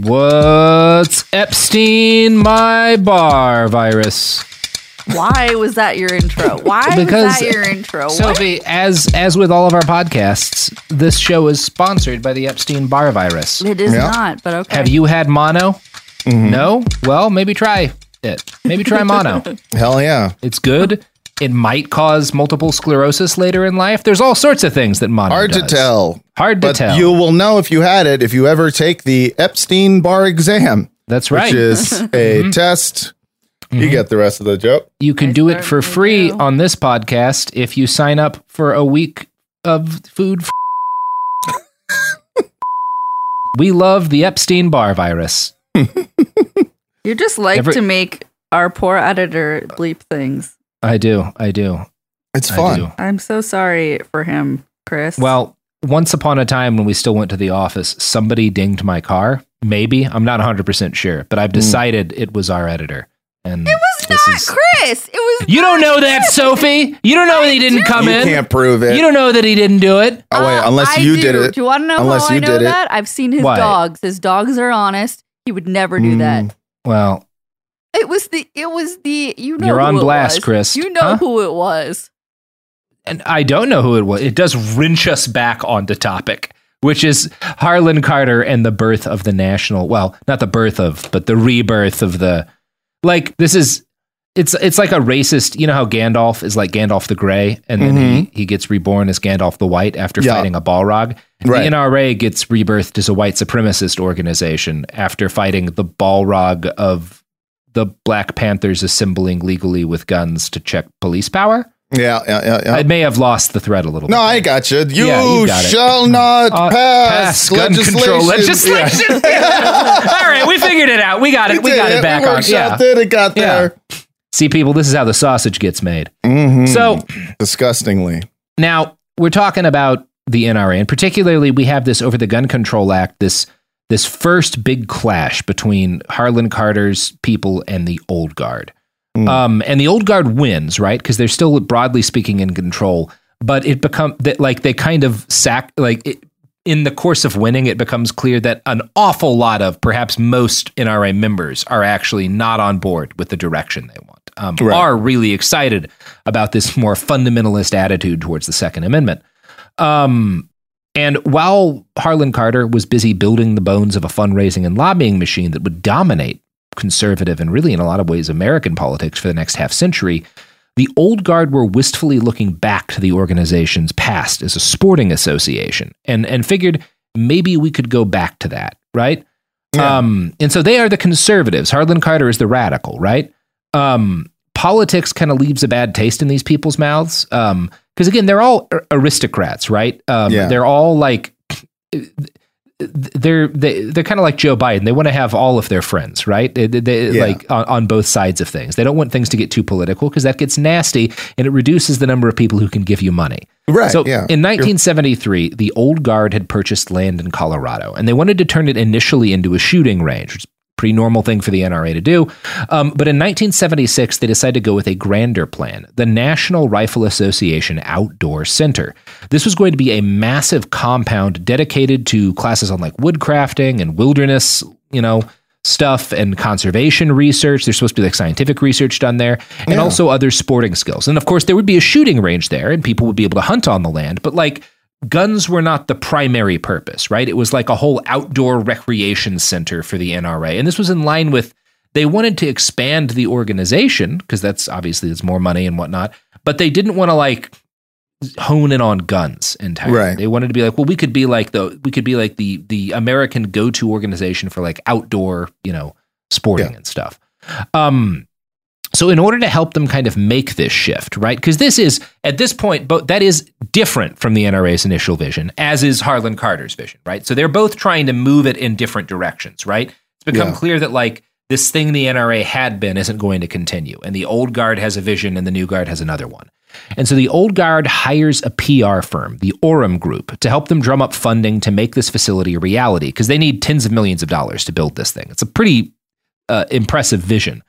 What's Epstein my bar virus? Why was that your intro? Why Because, was that your intro? What? Sophie, as as with all of our podcasts, this show is sponsored by the Epstein-Barr virus. It is Yeah. not, but okay. Have you had mono? Mm-hmm. No? Well, maybe try it. Maybe try mono. Hell yeah. It's good. It might cause multiple sclerosis later in life. There's all sorts of things that mono Hard to tell. Hard to But tell. you will know if you had it if you ever take the Epstein bar exam, That's right. which is a mm-hmm. test. You mm-hmm. get the rest of the joke. You can I do it for free do. on this podcast if you sign up for a week of food. we love the Epstein-Barr virus. You just like Every- to make our poor editor bleep things. I do. I do. It's I fun. do. I'm so sorry for him, Chris. Well, once upon a time when we still went to the office, somebody dinged my car. Maybe. I'm not 100% sure, but I've decided it was our editor. And it was not is- Chris. It was. You don't know that, Sophie. You don't know that he didn't come You in. can't prove it. You don't know that he didn't do it. oh wait, Uh, unless I you do. did it. Do you want to know Unless how you I know did it. that? I've seen his Why? dogs. His dogs are honest. He would never do Mm. that. Well, It was the. It was the. You know. You're who on it blast, was. Chris. You know Huh? who it was. and I don't know who it was. It does wrench us back onto topic, which is Harlan Carter and the birth of the national. Well, not the birth of, but the rebirth of the. Like this is, it's it's like a racist. You know how Gandalf is like Gandalf the Grey, and then he mm-hmm. he gets reborn as Gandalf the White after Yeah. fighting a Balrog. Right. The NRA gets rebirthed as a white supremacist organization after fighting the Balrog of the Black Panthers assembling legally with guns to check police power. Yeah, yeah, yeah. yeah. I may have lost the thread a little no, bit. I got you. You, Yeah, you got it. shall not Uh, pass, gun control legislation. All right, we figured it out. We got it. We, got it back on. Yeah. it. It got Yeah. there. See, people, this is how the sausage gets made. Mhm. So disgustingly. now we're talking about the NRA, and particularly we have this over the Gun Control Act. This this first big clash between Harlan Carter's people and the old guard. Mm. Um, and the old guard wins, right? Because they're still broadly speaking in control. But it become that like they kind of sack like it, in the course of winning, it becomes clear that an awful lot of perhaps most NRA members are actually not on board with the direction they want. Um, Right. Are really excited about this more fundamentalist attitude towards the Second Amendment. Um, and while Harlan Carter was busy building the bones of a fundraising and lobbying machine that would dominate conservative and really, in a lot of ways, American politics for the next half century, the old guard were wistfully looking back to the organization's past as a sporting association and, and figured maybe we could go back to that, right? Um, and so they are the conservatives. Harlan Carter is the radical, right? Um, politics kind of leaves a bad taste in these people's mouths. Um, because again, they're all aristocrats, right? Um, Yeah. they're all like they're they, they're kind of like Joe Biden. They want to have all of their friends, right? They, they- Yeah. like on, on both sides of things. They don't want things to get too political because that gets nasty and it reduces the number of people who can give you money. Right, So yeah. in 1973, the old guard had purchased land in Colorado, and they wanted to turn it initially into a shooting range, which is a pretty normal thing for the NRA to do. Um, but in 1976, they decided to go with a grander plan: the National Rifle Association Outdoor Center. This was going to be a massive compound dedicated to classes on like woodcrafting and wilderness, you know. Stuff and conservation research. There's supposed to be like scientific research done there, and also other sporting skills. And of course, there would be a shooting range there, and people would be able to hunt on the land. But like, guns were not the primary purpose, right? It was like a whole outdoor recreation center for the NRA. And this was in line with they wanted to expand the organization because that's obviously there's more money and whatnot, but they didn't want to like hone in on guns entirely. Right. They wanted to be like, well, we could be like the we could be like the the American go-to organization for like outdoor, you know, sporting Yeah. and stuff. Um so in order to help them kind of make this shift, right? Because this is at this point, but that is different from the NRA's initial vision, as is Harlan Carter's vision, right? So they're both trying to move it in different directions, right? It's become Yeah. clear that like this thing the NRA had been isn't going to continue, and the old guard has a vision, and the new guard has another one. And so the old guard hires a PR firm, the Oram Group, to help them drum up funding to make this facility a reality because they need tens of millions of dollars to build this thing. It's a pretty uh, impressive vision.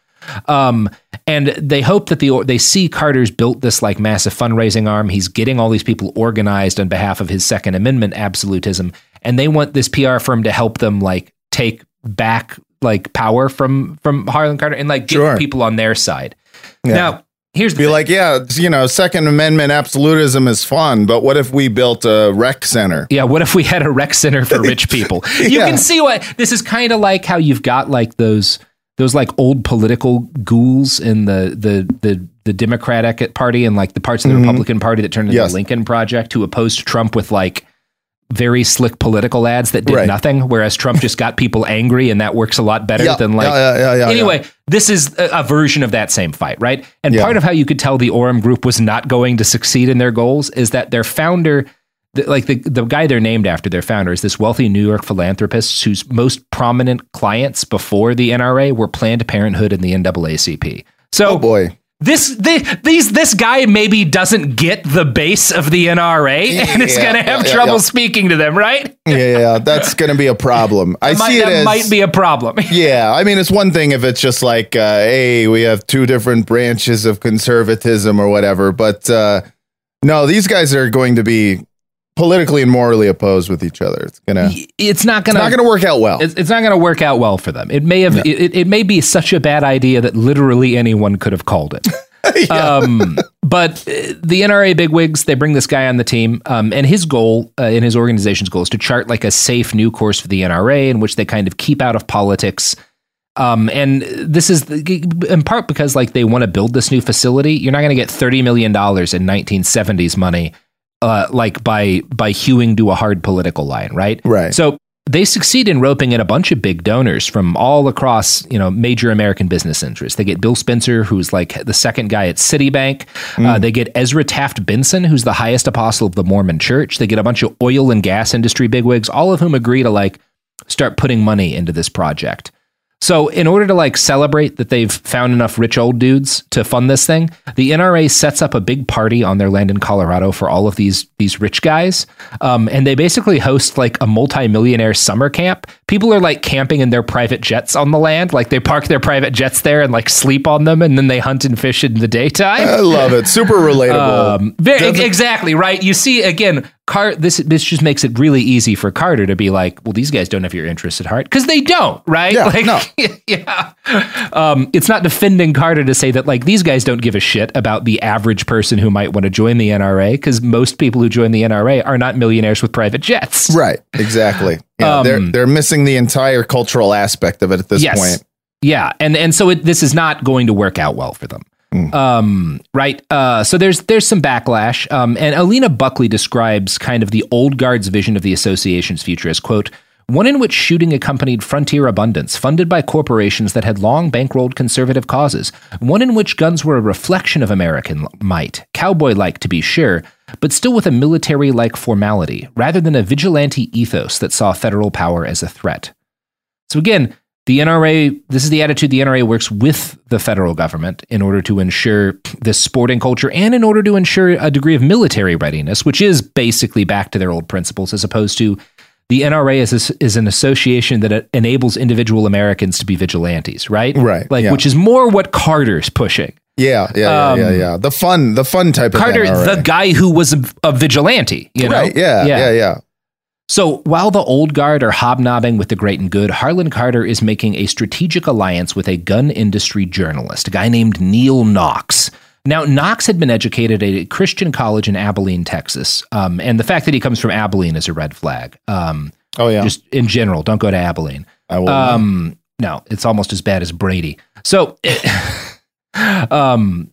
Um, and they hope that the they see Carter's built this like massive fundraising arm. He's getting all these people organized on behalf of his Second Amendment absolutism, and they want this PR firm to help them like take back like power from from Harlan Carter and like get Sure. people on their side. Yeah. Now, here's the Be thing. like, yeah, you know, Second Amendment absolutism is fun, but what if we built a rec center? Yeah, what if we had a rec center for rich people? You Yeah. can see what this is kind of like how you've got like those those like old political ghouls in the the the the Democratic Party and like the parts of the Republican Party that turned into Mm-hmm. Yes. the Lincoln Project who opposed Trump with like very slick political ads that did Right. nothing, whereas Trump just got people angry and that works a lot better Yeah, than like yeah, yeah, yeah, yeah, anyway, this is a, a version of that same fight, right? And part of how you could tell the Oram group was not going to succeed in their goals is that their founder, the, like the, the guy they're named after, their founder, is this wealthy New York philanthropist whose most prominent clients before the NRA were Planned Parenthood and the NAACP. So Oh boy. this the, these this guy maybe doesn't get the base of the NRA and is Yeah, going to have yeah, trouble yeah. speaking to them, right? Yeah, yeah, that's going to be a problem. I might, see it that as might be a problem. Yeah, I mean, it's one thing if it's just like, uh, hey, we have two different branches of conservatism or whatever, but uh, no, these guys are going to be politically and morally opposed with each other. It's gonna, it's not gonna. It's not gonna work out well. It's, it's not going to work out well for them. It may have. It, it may be such a bad idea that literally anyone could have called it. um, but uh, the NRA bigwigs they bring this guy on the team, um, and his goal uh, and his organization's goal is to chart like a safe new course for the NRA in which they kind of keep out of politics. Um, and this is the, in part because like they want to build this new facility. You're not going to get thirty million dollars in 1970s money, uh, like by by hewing to a hard political line, right? Right. So they succeed in roping in a bunch of big donors from all across, you know, major American business interests. They get Bill Spencer, who's like the second guy at Citibank. Uh, they get Ezra Taft Benson, who's the highest apostle of the Mormon Church. They get a bunch of oil and gas industry bigwigs, all of whom agree to like start putting money into this project. So, in order to like celebrate that they've found enough rich old dudes to fund this thing, the NRA sets up a big party on their land in Colorado for all of these these rich guys, um, and they basically host like a multi-millionaire summer camp. People are like camping in their private jets on the land, like they park their private jets there and like sleep on them, and then they hunt and fish in the daytime. I love it. Super relatable. Um, very exactly right. You see again, Car. This this just makes it really easy for Carter to be like, well, these guys don't have your interest at heart because they don't, right? Yeah, like, no. yeah. Um, it's not defending Carter to say that like these guys don't give a shit about the average person who might want to join the NRA because most people who join the NRA are not millionaires with private jets. right. Exactly. Yeah, Um, they're they're missing the entire cultural aspect of it at this yes. point. Yeah, and and so it, this is not going to work out well for them. Um, right. Uh, so there's there's some backlash. Um, and Alina Buckley describes kind of the old guard's vision of the association's future as quote. one in which shooting accompanied frontier abundance, funded by corporations that had long bankrolled conservative causes, one in which guns were a reflection of American might, cowboy like to be sure, but still with a military like formality, rather than a vigilante ethos that saw federal power as a threat. So again, the NRA, this is the attitude the NRA works with the federal government in order to ensure this sporting culture and in order to ensure a degree of military readiness, which is basically back to their old principles, as opposed to the NRA is, a, is an association that enables individual Americans to be vigilantes, right? Right, Like, yeah. which is more what Carter's pushing. Yeah, yeah, yeah, Um, yeah, yeah. The fun, the fun type Carter, of NRA. the guy who was a, a vigilante, you know? right? Yeah, yeah, yeah, So while the old guard are hobnobbing with the great and good, Harlan Carter is making a strategic alliance with a gun industry journalist, a guy named Neal Knox. Now, Knox had been educated at a Christian college in Abilene, Texas. Um, and the fact that he comes from Abilene is a red flag. Um, Oh yeah. Just in general, don't go to Abilene. I will. Um, no, it's almost as bad as Brady. So, um,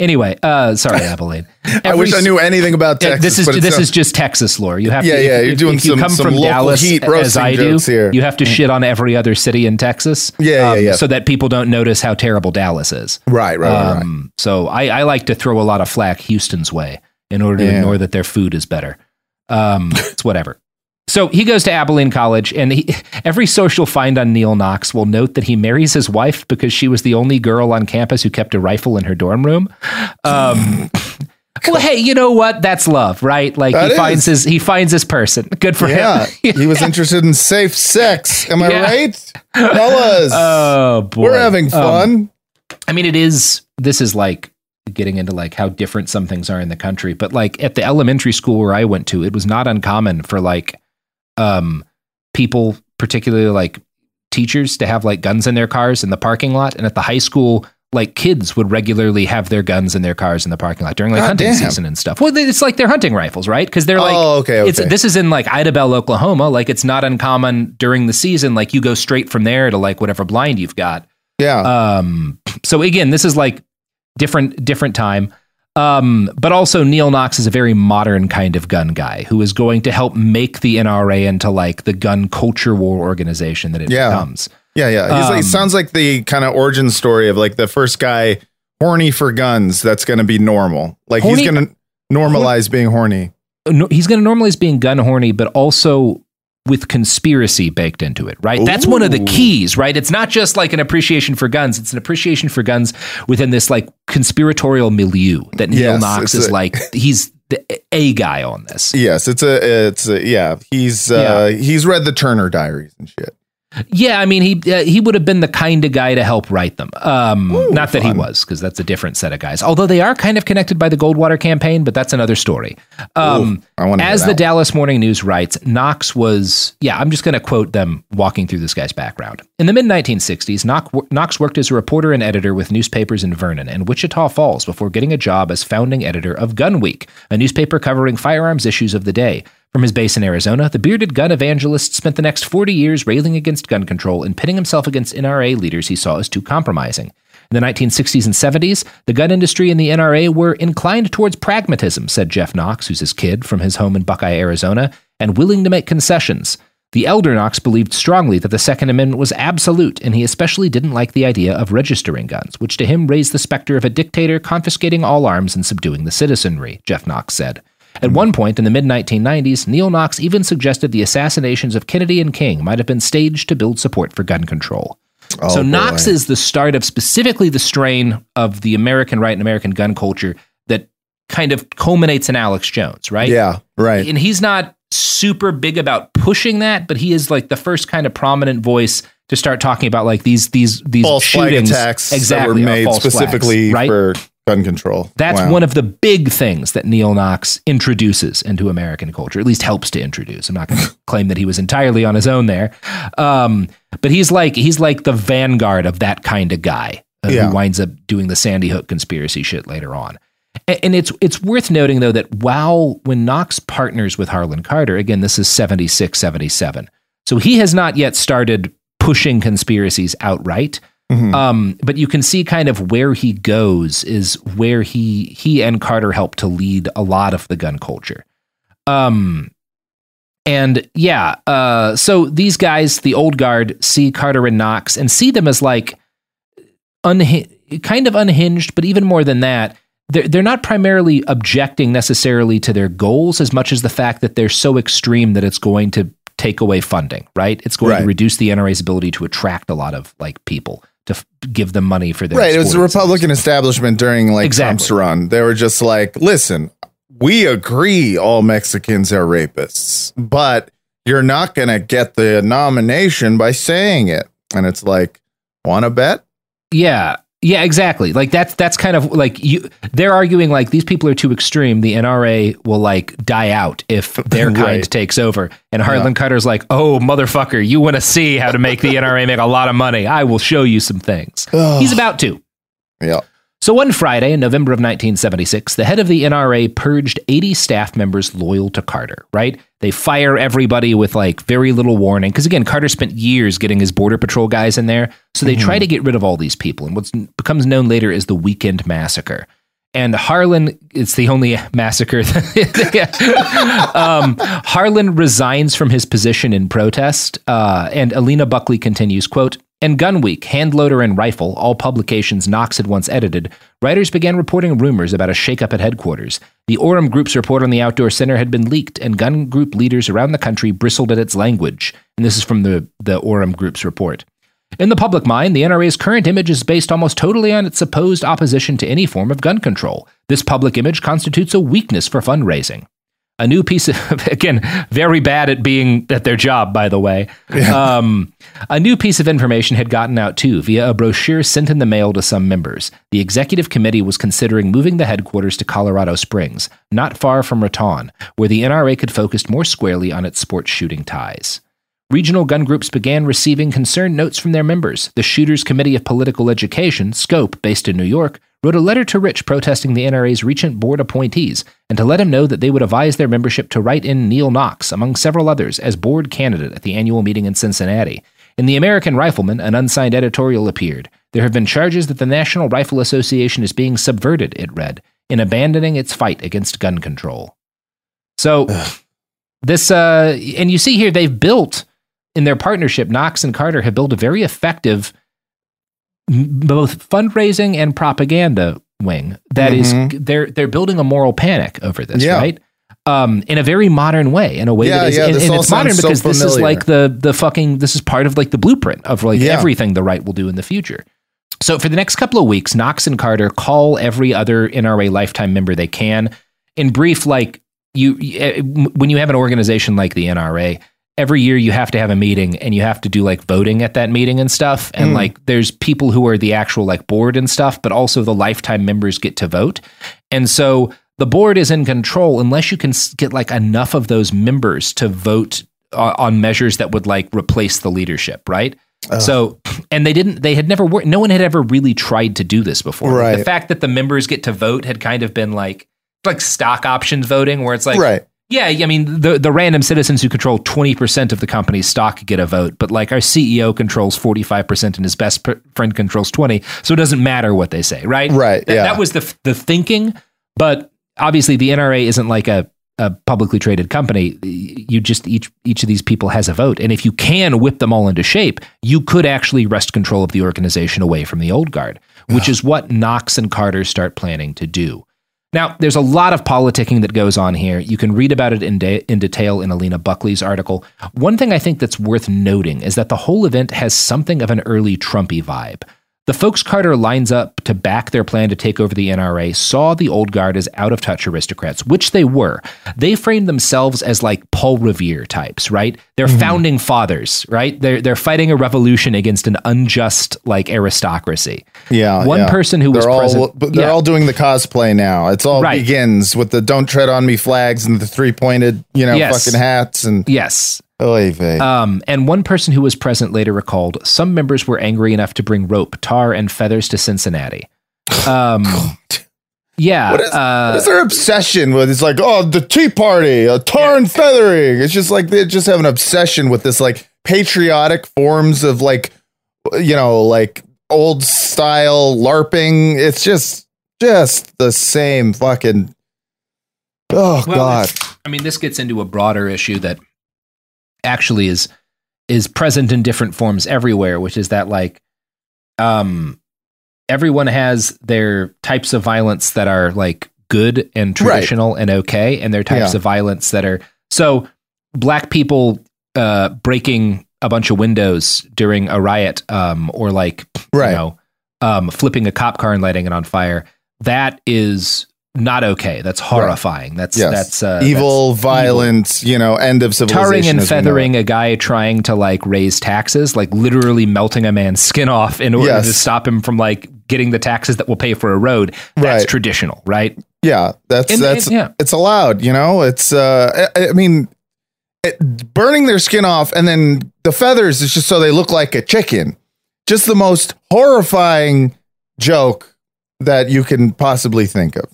anyway, uh, sorry, Abilene. I wish I knew anything about Texas. this is this sounds- is just Texas lore. You have Yeah, to, yeah, If, you're if- doing if you some- come some from local Dallas, heat as I do, here. you have to shit on every other city in Texas. um, Yeah, yeah, yeah. So that people don't notice how terrible Dallas is. right, right, right, right. Um, so I, I like to throw a lot of flack Houston's way in order to Yeah. ignore that their food is better. Um, it's whatever. So he goes to Abilene College, and he, every social find on Neal Knox will note that he marries his wife because she was the only girl on campus who kept a rifle in her dorm room. Um, well, hey, you know what? That's love, right? Like That he finds his he finds his person. Good for Yeah, him. he was interested in safe sex. Am I Yeah. right, fellas? Oh boy, We're having Um, fun. I mean, it is. This is like getting into like how different some things are in the country. But like at the elementary school where I went to, it was not uncommon for like um people, particularly like teachers, to have like guns in their cars in the parking lot. And at the high school, like kids would regularly have their guns in their cars in the parking lot during like God hunting damn. season and stuff. Well, it's like they're hunting rifles, right? Because they're like, oh, okay, okay. it's this is in like Idabel, Oklahoma. Like it's not uncommon during the season. Like you go straight from there to like whatever blind you've got. yeah, Um, so again, this is like different different time. Um, but also Neal Knox is a very modern kind of gun guy who is going to help make the NRA into like the gun culture war organization that it Yeah. becomes. yeah, yeah. He's like, um, sounds like the kind of origin story of like the first guy horny for guns. That's going to be normal. Like Horny- he's going to normalize being horny. No, he's going to normalize being gun horny, but also with conspiracy baked into it, right? That's one of the keys, right? It's not just like an appreciation for guns; it's an appreciation for guns within this like conspiratorial milieu that Neal Yes, Knox is a- like. He's the a guy on this. Yes, it's a, it's a, yeah. He's uh, he's read the Turner Diaries and shit. Yeah, I mean, he uh, he would have been the kind of guy to help write them. Um, Ooh, not that he was, because that's a different set of guys. Although they are kind of connected by the Goldwater campaign, but that's another story. Um, Ooh, as the Dallas Morning News writes, Knox was, yeah, I'm just going to quote them walking through this guy's background. In the mid 1960s, Knox, Knox worked as a reporter and editor with newspapers in Vernon and Wichita Falls before getting a job as founding editor of Gun Week, a newspaper covering firearms issues of the day. From his base in Arizona, the bearded gun evangelist spent the next 40 years railing against gun control and pitting himself against NRA leaders he saw as too compromising. In the 1960s and 70s, the gun industry and the NRA were inclined towards pragmatism, said Jeff Knox, who's his kid from his home in Buckeye, Arizona, and willing to make concessions. The elder Knox believed strongly that the Second Amendment was absolute, and he especially didn't like the idea of registering guns, which to him raised the specter of a dictator confiscating all arms and subduing the citizenry, Jeff Knox said. At one point in the mid 1990s, Neal Knox even suggested the assassinations of Kennedy and King might have been staged to build support for gun control. Oh, so boy. Knox is the start of specifically the strain of the American right and American gun culture that kind of culminates in Alex Jones, right? Yeah, right. And he's not super big about pushing that, but he is like the first kind of prominent voice to start talking about like these these these false flag shootings attacks exactly that were made false flags, specifically right? for gun control. That's Wow. one of the big things that Neal Knox introduces into American culture, at least helps to introduce. I'm not going to claim that he was entirely on his own there, um, but he's like he's like the vanguard of that kind of guy uh, Yeah. who winds up doing the Sandy Hook conspiracy shit later on. A- And it's it's worth noting though that while when Knox partners with Harlan Carter, again this is 76 77. So he has not yet started pushing conspiracies outright. Mhm. Um, but you can see kind of where he goes is where he he and Carter helped to lead a lot of the gun culture. Um, And yeah, uh, so these guys, the old guard, see Carter and Knox and see them as like unhi- kind of unhinged, but even more than that, they're, they're not primarily objecting necessarily to their goals as much as the fact that they're so extreme that it's going to take away funding, right? It's going Right. to reduce the NRA's ability to attract a lot of like people to f- give them money for their right. It was the. Republican establishment during like Exactly. Trump's run. They were just like, listen, we agree all Mexicans are rapists, but you're not going to get the nomination by saying it. And it's like, want to bet? Yeah. Yeah, exactly. Like that's that's kind of like you they're arguing like these people are too extreme. The NRA will like die out if their kind Right. takes over. And Harlan Carter's like, "Oh, motherfucker, you want to see how to make the NRA make a lot of money? I will show you some things." He's about to. Yeah. So one Friday in November of 1976, the head of the NRA purged 80 staff members loyal to Carter, right? They fire everybody with like very little warning. Because again, Carter spent years getting his Border Patrol guys in there. So they try to get rid of all these people. And what becomes known later as the Weekend Massacre. And Harlan, it's the only massacre. That um, Harlan resigns from his position in protest. Uh, and Alina Buckley continues, quote, and Gun Week, Hand Loader, and Rifle, all publications Knox had once edited, writers began reporting rumors about a shakeup at headquarters. The Oram Group's report on the outdoor center had been leaked, and gun group leaders around the country bristled at its language. And this is from the, the Oram Group's report. In the public mind, the NRA's current image is based almost totally on its supposed opposition to any form of gun control. This public image constitutes a weakness for fundraising. A new piece of, again, very bad at being at their job, by the way. Um, a new piece of information had gotten out too via a brochure sent in the mail to some members. The executive committee was considering moving the headquarters to Colorado Springs, not far from Raton, where the NRA could focus more squarely on its sports shooting ties. Regional gun groups began receiving concerned notes from their members. The Shooters Committee of Political Education, SCOPE, based in New York, wrote a letter to Rich protesting the NRA's recent board appointees and to let him know that they would advise their membership to write in Neal Knox, among several others, as board candidate at the annual meeting in Cincinnati. In the American Rifleman, an unsigned editorial appeared. There have been charges that the National Rifle Association is being subverted, it read, in abandoning its fight against gun control. So, this, uh, and you see here, they've built in their partnership, Knox and Carter have built a very effective both fundraising and propaganda wing that is they're they're building a moral panic over this, Yeah. right? Um, in a very modern way, in a way Yeah, that is, yeah, and, and it's modern so because this is like the the fucking this is part of like the blueprint of like Yeah. everything the right will do in the future. So for the next couple of weeks, Knox and Carter call every other NRA lifetime member they can. In brief, like you, eh, when you have an organization like the NRA, every year you have to have a meeting and you have to do like voting at that meeting and stuff. And Hmm. like there's people who are the actual like board and stuff, but also the lifetime members get to vote. And so the board is in control unless you can get like enough of those members to vote uh, on measures that would like replace the leadership, right? So, and they didn't, they had never worked, no one had ever really tried to do this before. Like, Right. the fact that the members get to vote had kind of been like, like stock options voting, where it's like, right. Yeah, I mean, the, the random citizens who control 20% of the company's stock get a vote, but like our CEO controls 45% and his best per- friend controls 20. So it doesn't matter what they say, right? Right, Th- yeah. That was the, the thinking. But obviously, the NRA isn't like a, a publicly traded company. You just, each, each of these people has a vote. And if you can whip them all into shape, you could actually wrest control of the organization away from the old guard, which is what Knox and Carter start planning to do. Now, there's a lot of politicking that goes on here. You can read about it in, de- in detail in Alina Buckley's article. One thing I think that's worth noting is that the whole event has something of an early Trumpy vibe. The folks Carter lines up to back their plan to take over the NRA saw the old guard as out of touch aristocrats, which they were. They framed themselves as like Paul Revere types, right? They're founding fathers, right? They're they're fighting a revolution against an unjust like aristocracy. Yeah. One yeah. person who was they're all present- but they're Yeah. all doing the cosplay now. It's all Right. begins with the "Don't tread on me" flags and the three pointed, you know, Yes. fucking hats and Yes. Um, and one person who was present later recalled some members were angry enough to bring rope, tar, and feathers to Cincinnati. Um, yeah. What is, uh, what is their obsession with? It's like, oh, the Tea Party, a tar and feathering. It's just like they just have an obsession with this like patriotic forms of like, you know, like old style LARPing. It's just, just the same fucking. Oh well, God. I mean, this gets into a broader issue that actually is is present in different forms everywhere, which is that like um everyone has their types of violence that are like good and Right. traditional and okay, and their types Yeah. of violence that are so black people uh breaking a bunch of windows during a riot um or like Right. you know um flipping a cop car and lighting it on fire that is not okay that's horrifying that's Yes. that's uh evil, that's violent, you know, end of civilization. tarring and as we know it. feathering a guy trying to like raise taxes, like literally melting a man's skin off in order Yes. to stop him from like getting the taxes that will pay for a road. That's Right. traditional, right? Yeah, that's And- that's and- yeah. it's allowed. You know, it's uh, I, I mean, it, burning their skin off and then the feathers is just so they look like a chicken. Just the most horrifying joke that you can possibly think of.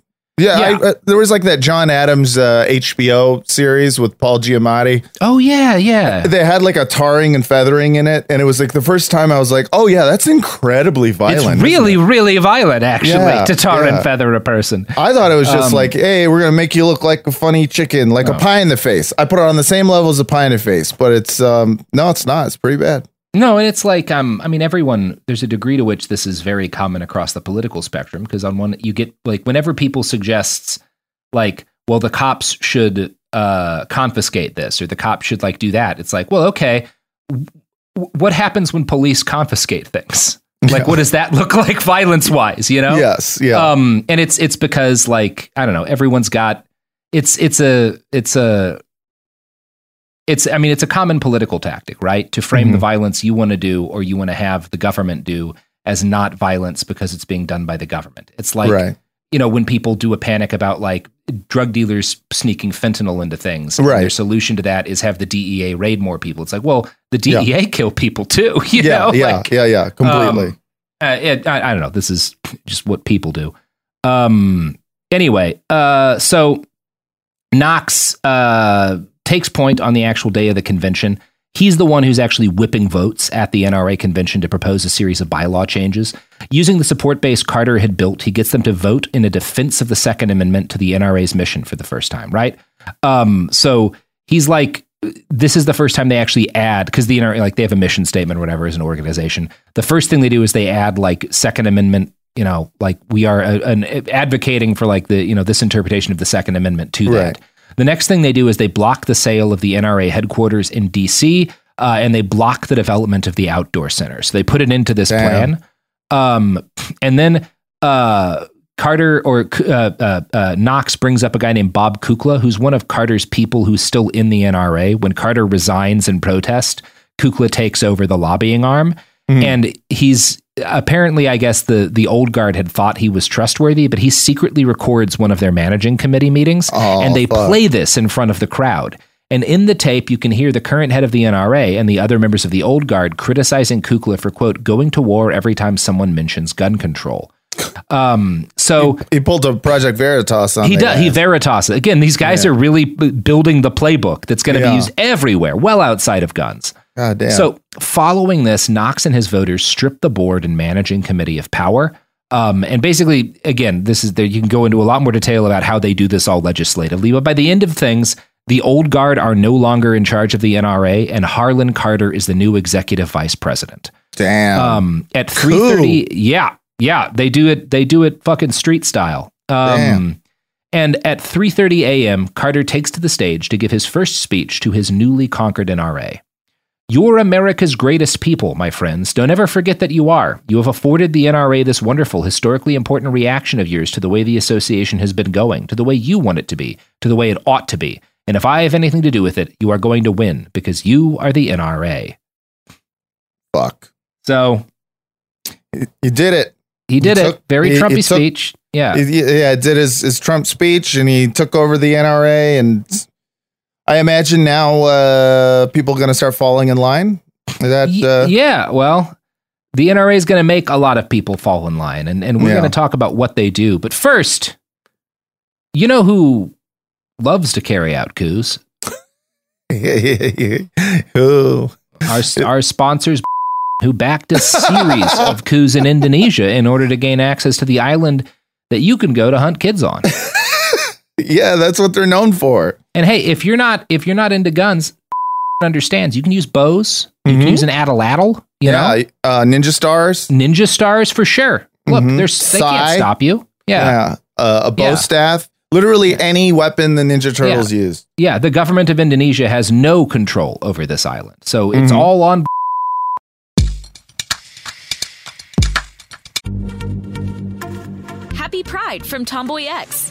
Yeah, Yeah. I, uh, there was like that John Adams uh, HBO series with Paul Giamatti. Oh yeah, yeah. They had like a tarring and feathering in it, and it was like the first time I was like, "Oh yeah, that's incredibly violent." It's really, really violent, actually, Yeah, to tar yeah. and feather a person. I thought it was just Um, like, hey, we're gonna make you look like a funny chicken, like a pie in the face. I put it on the same level as a pie in the face, but it's um no, it's not. It's pretty bad. No, and it's like um I mean everyone there's a degree to which this is very common across the political spectrum because on one you get like whenever people suggests like well the cops should uh confiscate this or the cops should like do that it's like well okay w- what happens when police confiscate things? Like what does that look like violence wise you know? Yes, yeah, um and it's it's because like i don't know everyone's got it's it's a it's a it's i mean it's a common political tactic right to frame the Mhm. violence you want to do or you want to have the government do as not violence because it's being done by the government it's like right, you know when people do a panic about like drug dealers sneaking fentanyl into things and Right. their solution to that is have the dea raid more people it's like well the Yeah. dea kill people too you yeah, know yeah, Like, yeah, yeah, completely. um, uh, it, I, I don't know. This is just what people do. Um. Anyway, uh, so Knox uh, takes point on the actual day of the convention. He's the one who's actually whipping votes at the NRA convention to propose a series of bylaw changes. Using the support base Carter had built, he gets them to vote in a defense of the Second Amendment to the NRA's mission for the first time, right? Um, so he's like, this is the first time they actually add because the NRA, like they have a mission statement or whatever as an organization. The first thing they do is they add like Second Amendment, you know, like we are an, advocating for like the you know this interpretation of the Second Amendment to Right. that. The next thing they do is they block the sale of the NRA headquarters in D.C. Uh, and they block the development of the outdoor center. So they put it into this Damn. plan. Um, and then uh, Carter or uh, uh, uh, Knox brings up a guy named Bob Kukla, who's one of Carter's people who's still in the NRA. When Carter resigns in protest, Kukla takes over the lobbying arm, Mhm. and he's apparently, I guess the the old guard had thought he was trustworthy, but he secretly records one of their managing committee meetings, Oh, and they fuck. play this in front of the crowd. And in the tape, you can hear the current head of the NRA and the other members of the old guard criticizing Kukla for quote going to war every time someone mentions gun control. Um, so He pulled a Project Veritas on. he does. He. Veritas again. These guys Yeah. are really b- building the playbook that's going to Yeah. be used everywhere, well outside of guns. God damn. So, following this, Knox and his voters stripped the board and managing committee of power. Um, and basically, again, this is there. You can go into a lot more detail about how they do this all legislatively. But by the end of things, the old guard are no longer in charge of the NRA, and Harlan Carter is the new executive vice president. damn. Um, at three thirty, yeah, yeah, they do it. They do it fucking street style. Um, Damn. and at three thirty a.m., Carter takes to the stage to give his first speech to his newly conquered NRA. You're America's greatest people, my friends. Don't ever forget that you are. You have afforded the NRA this wonderful, historically important reaction of yours to the way the association has been going, to the way you want it to be, to the way it ought to be. And if I have anything to do with it, you are going to win because you are the NRA. Fuck. So You did it. he did He it. took- Very he- he Trumpy took- speech. Yeah. He- yeah, did his, his Trump speech and he took over the NRA. And I imagine now uh, people going to start falling in line. Is that uh, yeah, well, the NRA is going to make a lot of people fall in line, and, and we're Yeah. going to talk about what they do. But first, you know who loves to carry out coups? Ooh. Our, our sponsors, who backed a series of coups in Indonesia in order to gain access to the island that you can go to hunt kids on. Yeah, that's what they're known for. And hey, if you're not if you're not into guns, understands. You can use bows. You Mhm. can use an atlatl. You yeah, know, uh, ninja stars. ninja stars for sure. Look, Mhm. there's they can't stop you. Yeah. Yeah, uh, a bow Yeah. staff. Literally any weapon the Ninja Turtles use. Yeah, the government of Indonesia has no control over this island. So it's Mhm. all on Happy Pride from Tomboy X,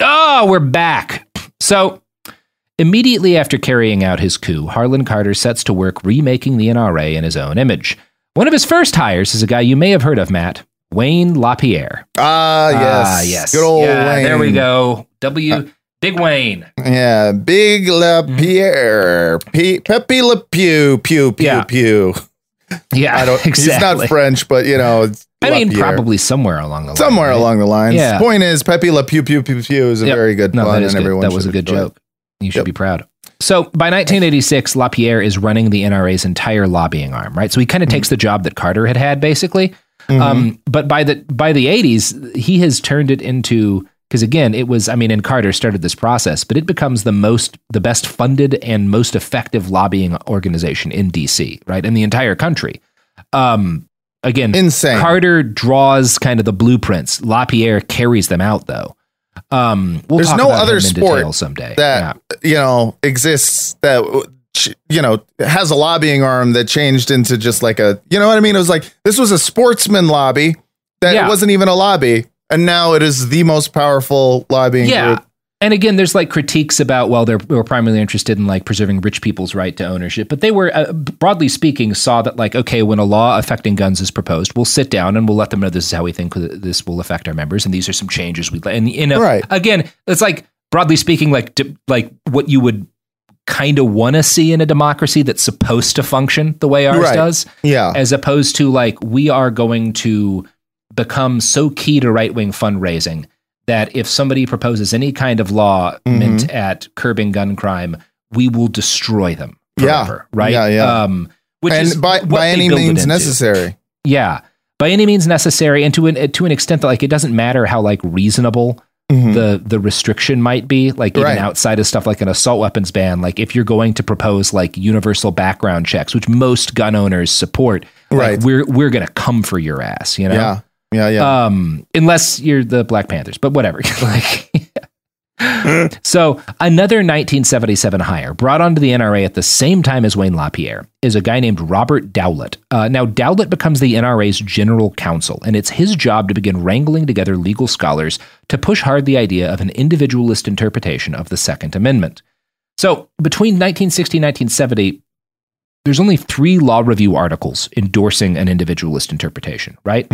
Oh, we're back. So, immediately after carrying out his coup, Harlan Carter sets to work remaking the NRA in his own image. One of his first hires is a guy you may have heard of, Matt, Wayne LaPierre. Ah, yes. Ah, yes. Good old Yeah, Wayne. There we go. W. Big Wayne. Yeah, Big LaPierre. P- Pepe Le Pew, pew, pew, Yeah. pew. Yeah, I don't, exactly. he's not French, but you know, I mean, probably somewhere along the line. somewhere right? along the lines. Yeah. Point is, Pepe Le Pew, pew, pew, pew is a Yep. very good No, pun, that and good. everyone That was a good enjoy it. joke. You should Yep. be proud. So by 1986, LaPierre is running the NRA's entire lobbying arm, right? So he kind Mm-hmm. of takes the job that Carter had had, basically. Um, but by the by the 80s, he has turned it into because again, it was I mean, and Carter started this process, but it becomes the most the best funded and most effective lobbying organization in DC, right, in the entire country. Um, again, Insane. Carter draws kind of the blueprints. LaPierre carries them out, though. Um, we'll There's talk no about other sport someday. that you know exists that you know has a lobbying arm that changed into just like a you know what I mean. It was like this was a sportsman lobby that Yeah. it wasn't even a lobby, and now it is the most powerful lobbying yeah. group. And again, there's like critiques about well, they're, they were primarily interested in like preserving rich people's right to ownership, but they were uh, broadly speaking saw that like okay, when a law affecting guns is proposed, we'll sit down and we'll let them know this is how we think this will affect our members, and these are some changes we and you know Right. again, it's like broadly speaking, like like what you would kind of want to see in a democracy that's supposed to function the way ours Right. does. Yeah, as opposed to like we are going to become so key to right wing fundraising that if somebody proposes any kind of law Mhm. meant at curbing gun crime, we will destroy them Yeah. Right? Yeah, yeah. Um, which and is by by any means necessary. Yeah, by any means necessary, and to an to an extent that like it doesn't matter how like reasonable Mhm. the the restriction might be like even Right. outside of stuff like an assault weapons ban like if you're going to propose like universal background checks which most gun owners support like, Right. we're we're going to come for your ass you know Yeah, yeah, yeah. um unless you're the black panthers but whatever like so another 1977 hire brought onto the NRA at the same time as Wayne LaPierre is a guy named Robert Dowlut. Uh, now Dowlut becomes the NRA's general counsel, and it's his job to begin wrangling together legal scholars to push hard the idea of an individualist interpretation of the Second Amendment. So between 1960 and 1970, there's only three law review articles endorsing an individualist interpretation, right?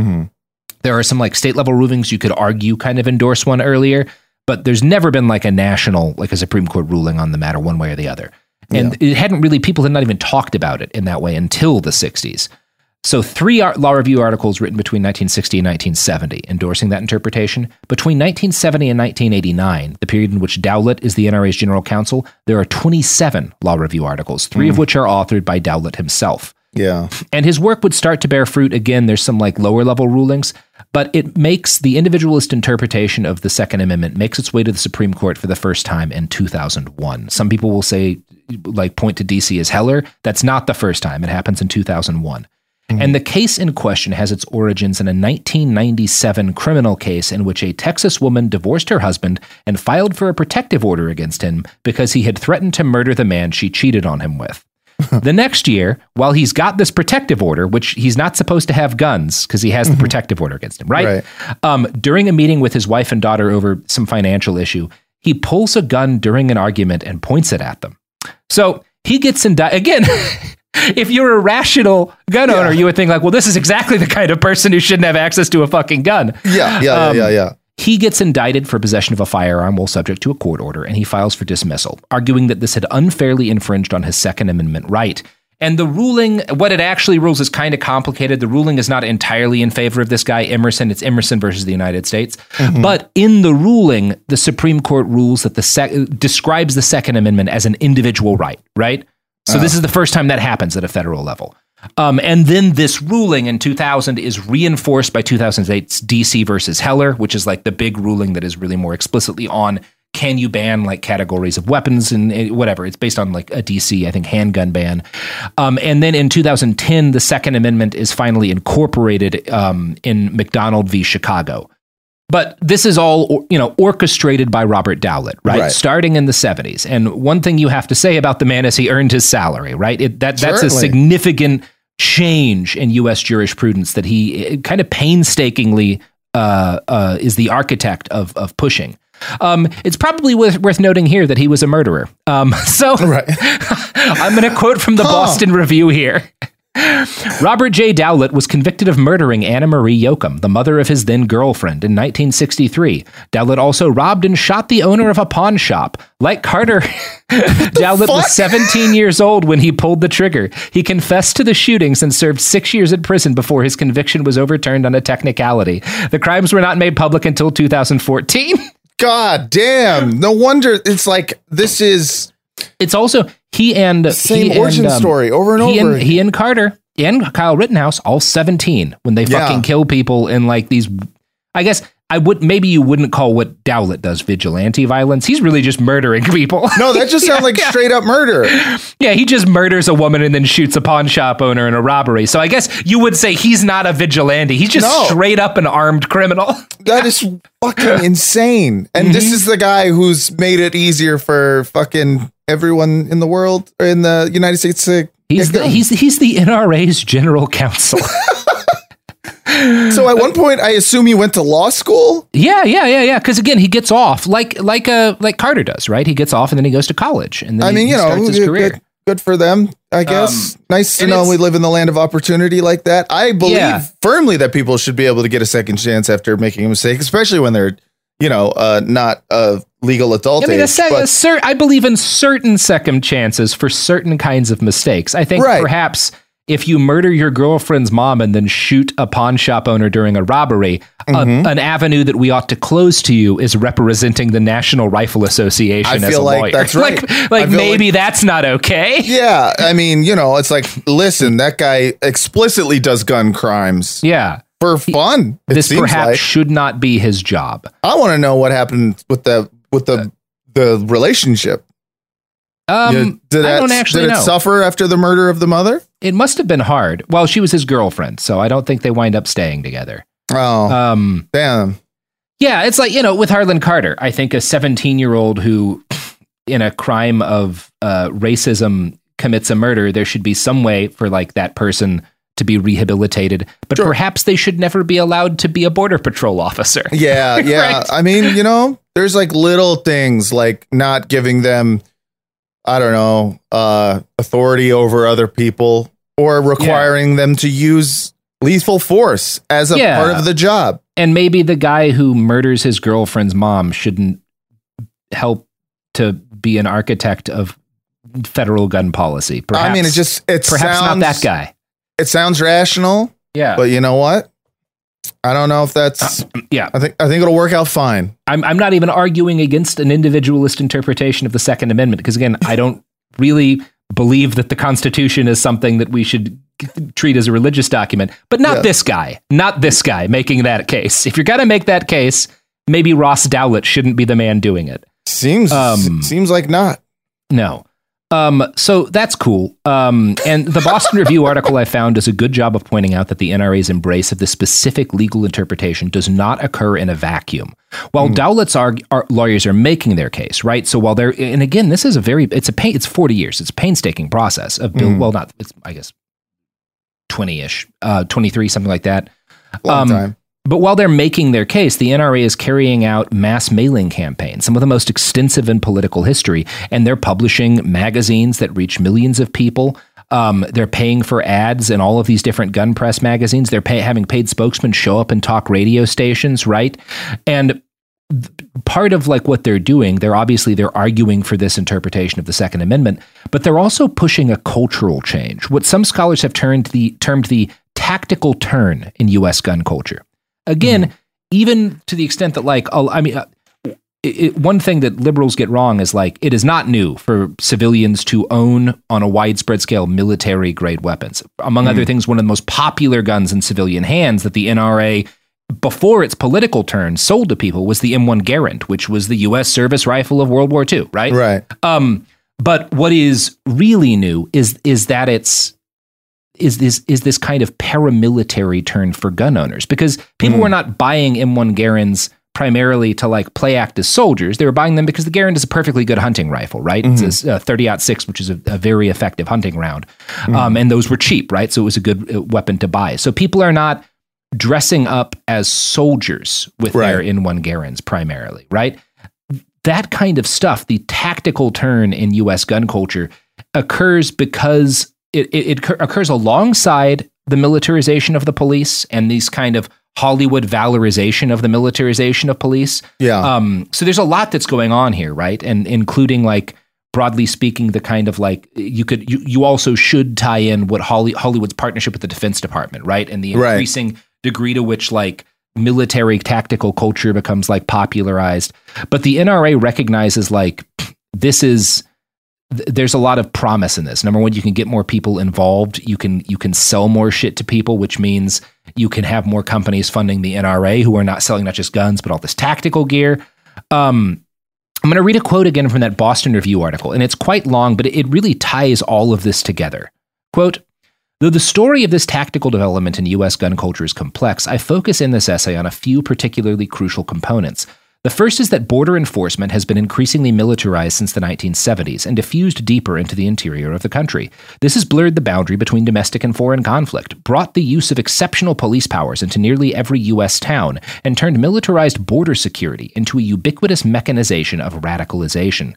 There are some like state level rulings you could argue kind of endorse one earlier, but there's never been like a national, like a Supreme Court ruling on the matter one way or the other. And it hadn't really, people had not even talked about it in that way until the 60s. So, three art, law review articles written between 1960 and 1970 endorsing that interpretation. Between 1970 and 1989, the period in which Dowlut is the NRA's general counsel, there are 27 law review articles, three of hmm. which are authored by Dowlut himself. Yeah. And his work would start to bear fruit again. There's some like lower level rulings, but it makes the individualist interpretation of the Second Amendment makes its way to the Supreme Court for the first time in 2001. Some people will say, like, point to DC as Heller. That's not the first time. It happens in 2001. Mm-hmm. And the case in question has its origins in a 1997 criminal case in which a Texas woman divorced her husband and filed for a protective order against him because he had threatened to murder the man she cheated on him with. the next year, while he's got this protective order, which he's not supposed to have guns because he has the protective order against him, right? Right. Um, during a meeting with his wife and daughter over some financial issue, he pulls a gun during an argument and points it at them. So he gets indicted again. if you're a rational gun owner, you would think like, well, this is exactly the kind of person who shouldn't have access to a fucking gun. Yeah. Yeah. Um, yeah. Yeah. He gets indicted for possession of a firearm while subject to a court order, and he files for dismissal, arguing that this had unfairly infringed on his Second Amendment right. And the ruling, what it actually rules is kind of complicated. The ruling is not entirely in favor of this guy, Emerson. It's Emerson versus the United States. Mm-hmm. But in the ruling, the Supreme Court rules that the sec- describes the Second Amendment as an individual right, right? So uh-huh. this is the first time that happens at a federal level. Um, and then this ruling in 2000 is reinforced by 2008's DC versus Heller, which is like the big ruling that is really more explicitly on can you ban like categories of weapons and uh, whatever. It's based on like a DC, I think, handgun ban. Um, and then in 2010, the Second Amendment is finally incorporated um, in McDonald v. Chicago. But this is all, you know, orchestrated by Robert Dowlut, right? Right. Starting in the 70s. And one thing you have to say about the man is he earned his salary, right? It, that that's a significant change in U.S. jurisprudence that he eh, kind of painstakingly uh, uh, is the architect of of pushing. Um, it's probably worth, worth noting here that he was a murderer. Um, so I'm going to quote from the Boston Review here. Robert J. Dowlut was convicted of murdering Anna Marie Yoakum, the mother of his then girlfriend, in 1963. Dowlut also robbed and shot the owner of a pawn shop. Like Carter, Dowlut was 17 years old when he pulled the trigger. He confessed to the shootings and served six years in prison before his conviction was overturned on a technicality. The crimes were not made public until 2014. God damn. No wonder it's like this is It's also he and Same he origin and, um, story over and he over And, he and Carter and Kyle Rittenhouse all 17 when they Yeah. fucking kill people in like these. I guess I would maybe you wouldn't call what Dowlut does vigilante violence. He's really just murdering people. No, that just sounds like Yeah. straight up murder. Yeah, he just murders a woman and then shoots a pawn shop owner in a robbery. So I guess you would say he's not a vigilante. He's just No. straight up an armed criminal. That is fucking insane. And this is the guy who's made it easier for fucking everyone in the world or in the United States to He's the, he's he's the NRA's general counsel. So at one point I assume he went to law school? Yeah, yeah, yeah, yeah. Because again, he gets off like like uh like Carter does, right? He gets off and then he goes to college and then I he- mean, he you know, starts his career. good- good for them, I guess. nice to know we live in the land of opportunity like that. I believe Yeah. firmly that people should be able to get a second chance after making a mistake, especially when they're, you know, uh, not a legal adult I mean, a age. sec- but- a cer- I believe in certain second chances for certain kinds of mistakes. I think Right. perhaps if you murder your girlfriend's mom and then shoot a pawn shop owner during a robbery, Mm-hmm. an avenue that we ought to close to you is representing the National Rifle Association I as feel a like lawyer. that's right. like, like maybe that's not okay. yeah, I mean, you know, it's like, listen, that guy explicitly does gun crimes Yeah. For fun. This perhaps like. should not be his job. I want to know what happened with the with the the relationship. Um, Yeah, did I don't actually did know. it suffer after the murder of the mother? It must have been hard. Well, she was his girlfriend, so I don't think they wind up staying together. Oh, Um, damn. yeah, it's like you know, with Harlan Carter, I think a 17 year old who, in a crime of uh, racism, commits a murder, there should be some way for like that person to be rehabilitated, but Sure. perhaps they should never be allowed to be a border patrol officer. Yeah, yeah. Right. I mean, you know, there's like little things like not giving them I don't know, uh, authority over other people or requiring them to use lethal force as a Yeah. part of the job. And maybe the guy who murders his girlfriend's mom shouldn't help to be an architect of federal gun policy. Perhaps, I mean, it just it perhaps sounds not that guy. It sounds rational, Yeah, but you know what? I don't know if that's. yeah. I think I think it'll work out fine. I'm I'm not even arguing against an individualist interpretation of the Second Amendment because again, I don't really believe that the Constitution is something that we should treat as a religious document. But not Yeah. this guy, not this guy making that case. If you're gonna make that case, maybe Ross Dowlut shouldn't be the man doing it. Seems Um, seems like not. No. Um, so that's cool. Um, and the Boston Review article I found does a good job of pointing out that the NRA's embrace of this specific legal interpretation does not occur in a vacuum. While Dowlut's arg- ar- lawyers are making their case, right? So while they're, and again, this is a very, it's a pain, it's 40 years. It's a painstaking process of build, well, not, it's, I guess, 20 ish, uh, 23, something like that. Long Um, time. But while they're making their case, the NRA is carrying out mass mailing campaigns, some of the most extensive in political history, and they're publishing magazines that reach millions of people. Um, they're paying for ads in all of these different gun press magazines. They're pay- having paid spokesmen show up and talk radio stations, right? And part of like what they're doing, they're obviously they're arguing for this interpretation of the Second Amendment, but they're also pushing a cultural change, what some scholars have turned the termed the tactical turn in U.S. gun culture. Again, even to the extent that like I mean. Uh, it, it- one thing that liberals get wrong is like it is not new for civilians to own on a widespread scale military grade weapons. Among other things, one of the most popular guns in civilian hands that the NRA before its political turn sold to people was the M1 Garand, which was the U.S. service rifle of World War II, right? Right. Um, but what is really new is is that it's is this is this kind of paramilitary turn for gun owners because people were not buying M1 Garands primarily to like play act as soldiers. They were buying them because the Garand is a perfectly good hunting rifle, right? It's a 30 six, which is a, a very effective hunting round, um, and those were cheap, right? So it was a good uh, weapon to buy. So people are not dressing up as soldiers with their Right. M1 Garands primarily, right? that kind of stuff, the tactical turn in US gun culture, occurs because it, it, it occurs alongside the militarization of the police and these kind of Hollywood valorization of the militarization of police. Yeah. Um, so there's a lot that's going on here, right? And including like broadly speaking, the kind of like you could you, you also should tie in what Holly, Hollywood's partnership with the Defense Department, right? And the Right. increasing degree to which like military tactical culture becomes like popularized. But the NRA recognizes like this is th- there's a lot of promise in this. Number one, you can get more people involved. You can you can sell more shit to people, which means you can have more companies funding the NRA who are not selling not just guns but all this tactical gear. Um, I'm going to read a quote again from that Boston Review article, and it's quite long, but it really ties all of this together. Quote. Though the story of this tactical development in U.S. gun culture is complex, I focus in this essay on a few particularly crucial components. The first is that border enforcement has been increasingly militarized since the 1970s and diffused deeper into the interior of the country. This has blurred the boundary between domestic and foreign conflict, brought the use of exceptional police powers into nearly every U.S. town, and turned militarized border security into a ubiquitous mechanization of radicalization.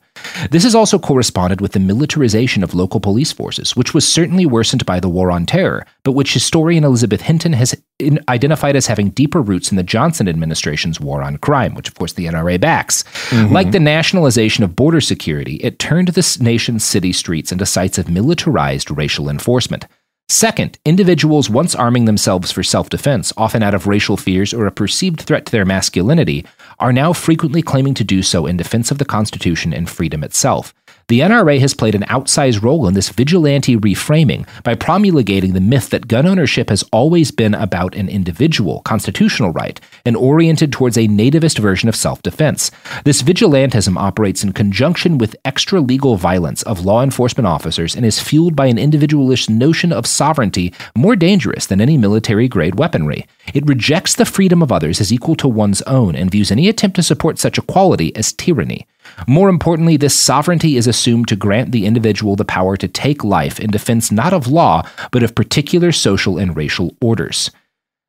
This has also corresponded with the militarization of local police forces, which was certainly worsened by the War on Terror, but which historian Elizabeth Hinton has in- identified as having deeper roots in the Johnson administration's War on Crime, which of course the NRA backs. Mm-hmm. Like the nationalization of border security, it turned this nation's city streets into sites of militarized racial enforcement. Second, individuals once arming themselves for self defense, often out of racial fears or a perceived threat to their masculinity, are now frequently claiming to do so in defense of the Constitution and freedom itself. The NRA has played an outsized role in this vigilante reframing by promulgating the myth that gun ownership has always been about an individual constitutional right and oriented towards a nativist version of self defense. This vigilantism operates in conjunction with extra legal violence of law enforcement officers and is fueled by an individualist notion of sovereignty more dangerous than any military grade weaponry. It rejects the freedom of others as equal to one's own and views any attempt to support such equality as tyranny. More importantly, this sovereignty is assumed to grant the individual the power to take life in defense not of law, but of particular social and racial orders.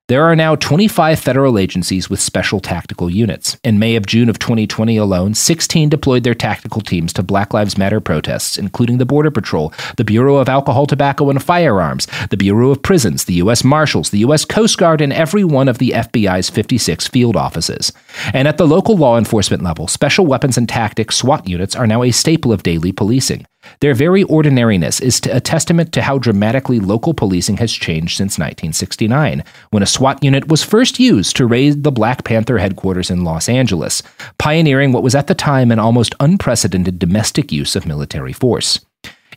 There are now 25 federal agencies with special tactical units. In May of June of 2020 alone, 16 deployed their tactical teams to Black Lives Matter protests, including the Border Patrol, the Bureau of Alcohol, Tobacco, and Firearms, the Bureau of Prisons, the U.S. Marshals, the U.S. Coast Guard, and every one of the FBI's 56 field offices. And at the local law enforcement level, special weapons and tactics SWAT units are now a staple of daily policing. Their very ordinariness is a testament to how dramatically local policing has changed since 1969, when a SWAT unit was first used to raid the Black Panther headquarters in Los Angeles, pioneering what was at the time an almost unprecedented domestic use of military force.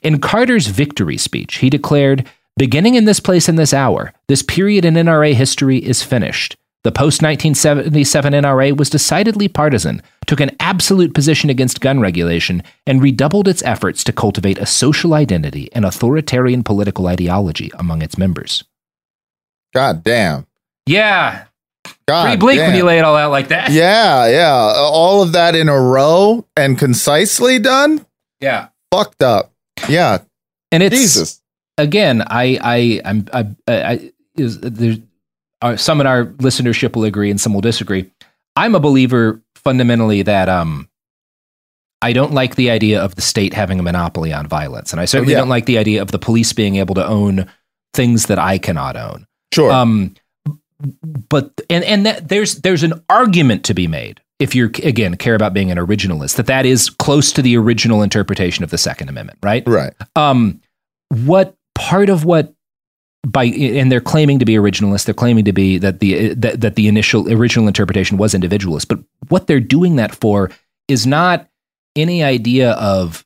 In Carter's victory speech, he declared, Beginning in this place in this hour, this period in NRA history is finished. The post 1977 NRA was decidedly partisan, took an absolute position against gun regulation, and redoubled its efforts to cultivate a social identity and authoritarian political ideology among its members. God damn. Yeah. God Pretty bleak damn. when you lay it all out like that. Yeah, yeah. All of that in a row and concisely done? Yeah. Fucked up. Yeah. And it's Jesus. again, I, I, I'm, I, I is there's uh, some in our listenership will agree and some will disagree. I'm a believer fundamentally that um, I don't like the idea of the state having a monopoly on violence, and I certainly Yeah. don't like the idea of the police being able to own things that I cannot own. Sure. Um, but and and that, there's there's an argument to be made if you're again care about being an originalist that that is close to the original interpretation of the Second Amendment, right? right. um, what part of what by and they're claiming to be originalist they're claiming to be that the that, that the initial original interpretation was individualist. But what they're doing that for is not any idea of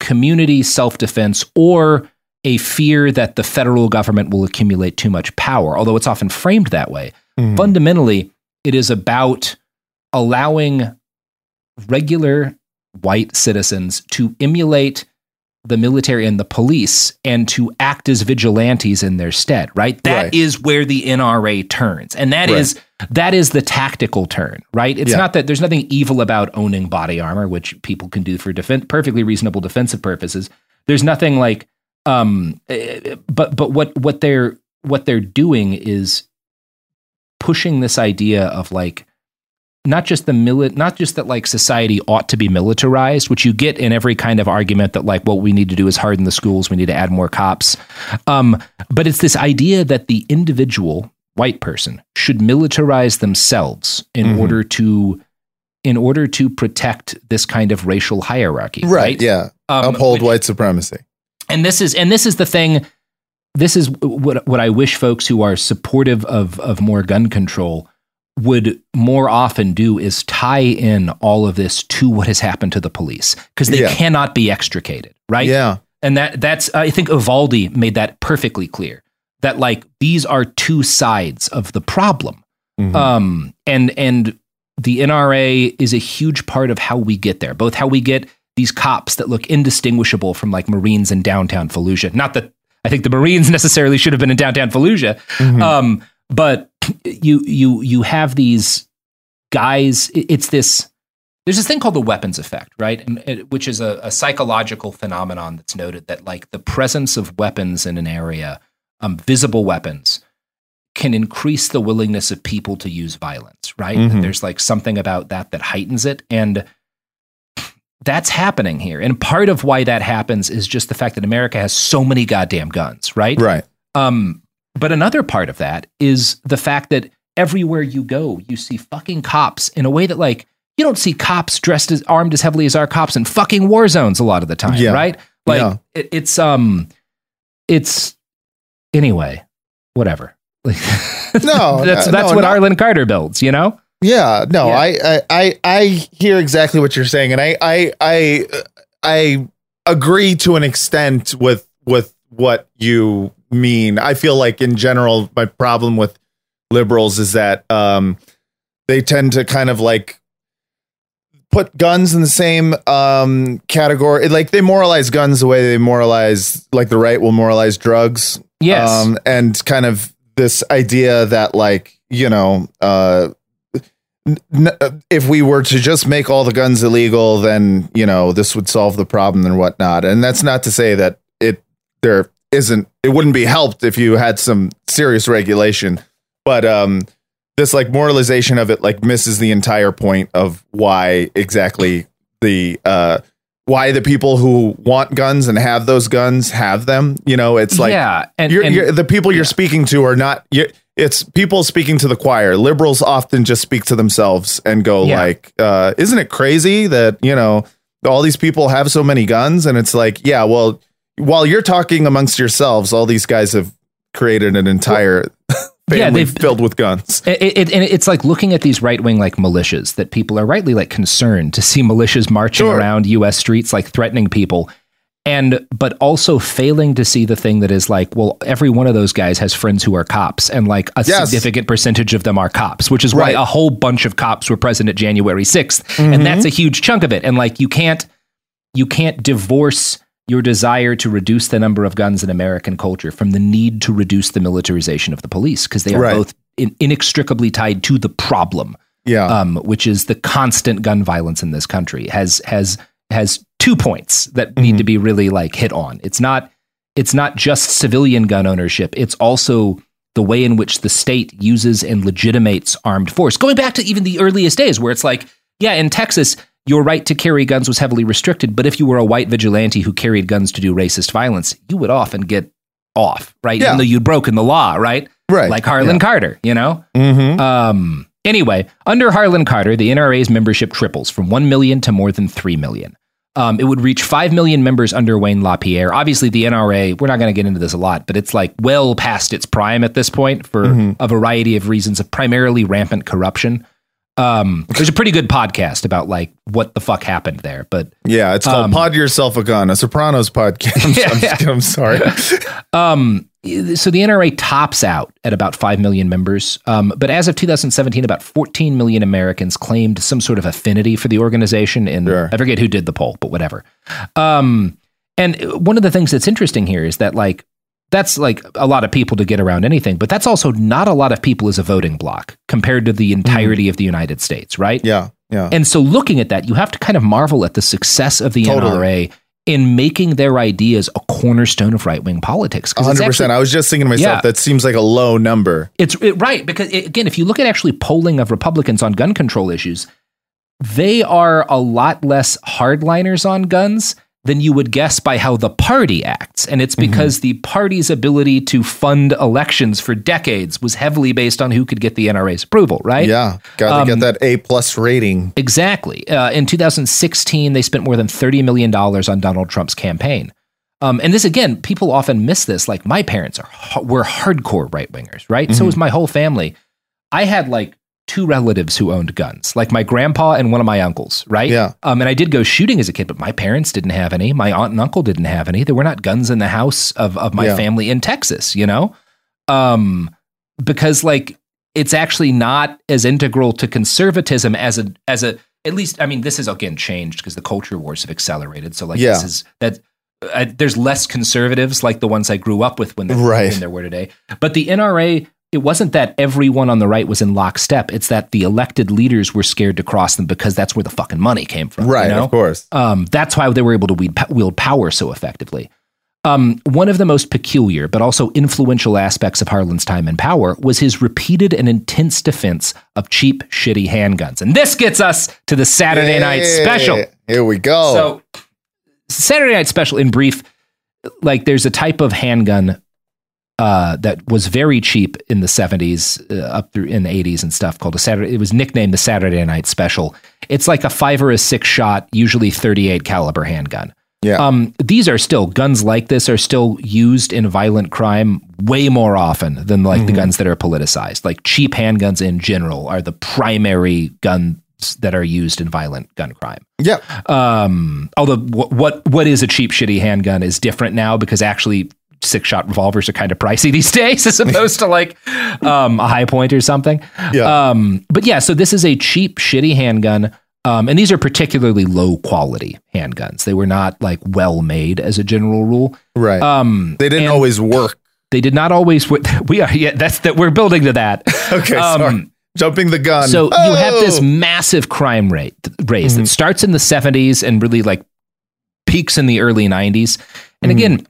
community self-defense or a fear that the federal government will accumulate too much power although it's often framed that way. Mhm. fundamentally it is about allowing regular white citizens to emulate the military and the police and to act as vigilantes in their stead right That is Right. where the NRA turns and that Right. is that is the tactical turn right it's Yeah. not that there's nothing evil about owning body armor which people can do for defense perfectly reasonable defensive purposes there's nothing like um eh, but but what what they're what they're doing is pushing this idea of like not just the mili- not just that like society ought to be militarized which you get in every kind of argument that like what we need to do is harden the schools we need to add more cops um, but it's this idea that the individual white person should militarize themselves in Mhm. order to in order to protect this kind of racial hierarchy Right. right, Yeah. Um, Uphold which- white supremacy. and this is and this is the thing this is what what I wish folks who are supportive of of more gun control would more often do is tie in all of this to what has happened to the police because they Yeah. cannot be extricated right Yeah. and that that's I think Uvalde made that perfectly clear that like these are two sides of the problem Mhm. um, and and the NRA is a huge part of how we get there. Both how we get these cops that look indistinguishable from like Marines in downtown Fallujah. Not that I think the Marines necessarily should have been in downtown Fallujah, Mhm. um, but you you you have these guys. It's this. There's this thing called the weapons effect, right? And it, which is a, a psychological phenomenon that's noted that like the presence of weapons in an area, um, visible weapons, can increase the willingness of people to use violence, right? Mhm. There's like something about that that heightens it. And that's happening here. And part of why that happens is just the fact that America has so many goddamn guns, right? Right. Um, but another part of that is the fact that everywhere you go, you see fucking cops in a way that like you don't see cops dressed as armed as heavily as our cops in fucking war zones a lot of the time, Yeah. right? Like Yeah. it, it's um, it's anyway, whatever. No, that's no, that's no, what not- Harlan Carter builds, you know. Yeah, no, Yeah. I, I I I hear exactly what you're saying, and I I I I agree to an extent with with what you mean. I feel like in general, my problem with liberals is that um, they tend to kind of like put guns in the same um category like they moralize guns the way they moralize like the right will moralize drugs Yes. um, and kind of this idea that like you know uh n- if we were to just make all the guns illegal then you know this would solve the problem and whatnot and that's not to say that it there isn't it wouldn't be helped if you had some serious regulation but um, this like moralization of it like misses the entire point of why exactly the uh why the people who want guns and have those guns have them. You know, it's like yeah, and, you're, and- you're, the people you're speaking to are not. it's people speaking to the choir. Liberals often just speak to themselves and go Yeah. like, uh, "Isn't it crazy that you know all these people have so many guns?" And it's like, yeah, well, while you're talking amongst yourselves, all these guys have created an entire Yeah, family they've- filled with guns. It, it, and it's like looking at these right wing like militias that people are rightly like concerned to see militias marching Sure. around U.S. streets like threatening people, and but also failing to see the thing that is like, well, every one of those guys has friends who are cops, and like a Yes. significant percentage of them are cops, which is why a whole bunch of cops were present at January 6th Mm-hmm. and that's a huge chunk of it. And like you can't you can't divorce your desire to reduce the number of guns in American culture from the need to reduce the militarization of the police because they are Right. both in, inextricably tied to the problem, Yeah, um, which is the constant gun violence in this country has has has two points that need to be really like hit on. It's not it's not just civilian gun ownership; it's also the way in which the state uses and legitimates armed force. Going back to even the earliest days, where it's like, yeah, in Texas, your right to carry guns was heavily restricted, but if you were a white vigilante who carried guns to do racist violence, you would often get off, right? Yeah. Even though you'd broken the law, right? right. Like Harlan Carter, you know? hmm Um, anyway, under Harlan Carter, the NRA's membership triples from 1 million to more than 3 million. Um, it would reach 5 million members under Wayne LaPierre. Obviously, the NRA, we're not going to get into this a lot, but it's like well past its prime at this point for Mm-hmm. a variety of reasons of primarily rampant corruption. Um, there's a pretty good podcast about like what the fuck happened there, but Yeah, it's called Um, "Pod Yourself a Gun," a Sopranos podcast. I'm, Yeah. I'm, kidding, I'm sorry. Um, so the NRA tops out at about 5 million members. Um, but as of 2017, about 14 million Americans claimed some sort of affinity for the organization. And Sure. I forget who did the poll, but whatever. Um, and one of the things that's interesting here is that, like, that's like a lot of people to get around anything, but that's also not a lot of people as a voting block compared to the mm-hmm. entirety of the United States, right? yeah, yeah. And so looking at that, you have to kind of marvel at the success of the Totally. NRA in making their ideas a cornerstone of right wing politics. it's hundred percent. actually- I was just thinking to myself Yeah. that seems like a low number. It's it, right because it, again, if you look at actually polling of Republicans on gun control issues, they are a lot less hardliners on guns than you would guess by how the party acts. And it's because the party's ability to fund elections for decades was heavily based on who could get the NRA's approval, right? Yeah, got to Um, get that A plus rating. Exactly. Uh, in 2016, they spent more than $30 million on Donald Trump's campaign. Um, and this, again, people often miss this. Like, my parents are were hardcore right wingers, right? So was my whole family. I had like two relatives who owned guns, like my grandpa and one of my uncles, right? Yeah. Um, and I did go shooting as a kid, but my parents didn't have any. My aunt and uncle didn't have any. There were not guns in the house of, of my Yeah. family in Texas, you know? Um, because like it's actually not as integral to conservatism as a as a at least I mean this is again changed because the culture wars have accelerated. So like Yeah. this is that uh, there's less conservatives like the ones I grew up with when there, Right. when there were today. But the NRA it wasn't that everyone on the right was in lockstep. It's that the elected leaders were scared to cross them because that's where the fucking money came from. you Right, know? of course. Um, that's why they were able to wield, wield power so effectively. Um, one of the most peculiar but also influential aspects of Harlan's time in power was his repeated and intense defense of cheap, shitty handguns. And this gets us to the Saturday Night Special. Here we go. So, Saturday Night Special, in brief, like there's a type of handgun uh, that was very cheap in the 70s, uh, up through in the 80s and stuff called a Saturday. It was nicknamed the Saturday Night Special. It's like a five or a six shot, usually 38 caliber handgun. yeah, Um, these are still guns like this are still used in violent crime way more often than like the guns that are politicized. Like cheap handguns in general are the primary guns that are used in violent gun crime. yeah, Um, although what, what what is a cheap shitty handgun is different now because actually six shot revolvers are kind of pricey these days as opposed to like um, a Hi-Point or something. Yeah. Um, but yeah, so this is a cheap shitty handgun. Um, and these are particularly low quality handguns. They were not like well made as a general rule. right. Um, they didn't always work. They did not always. We are. Yeah, that's that. We're building to that. Okay, Um, sorry. Jumping the gun. So you have this Oh! massive crime rate raise Mm-hmm. that starts in the 70s and really like peaks in the early 90s. And Mm-hmm. again,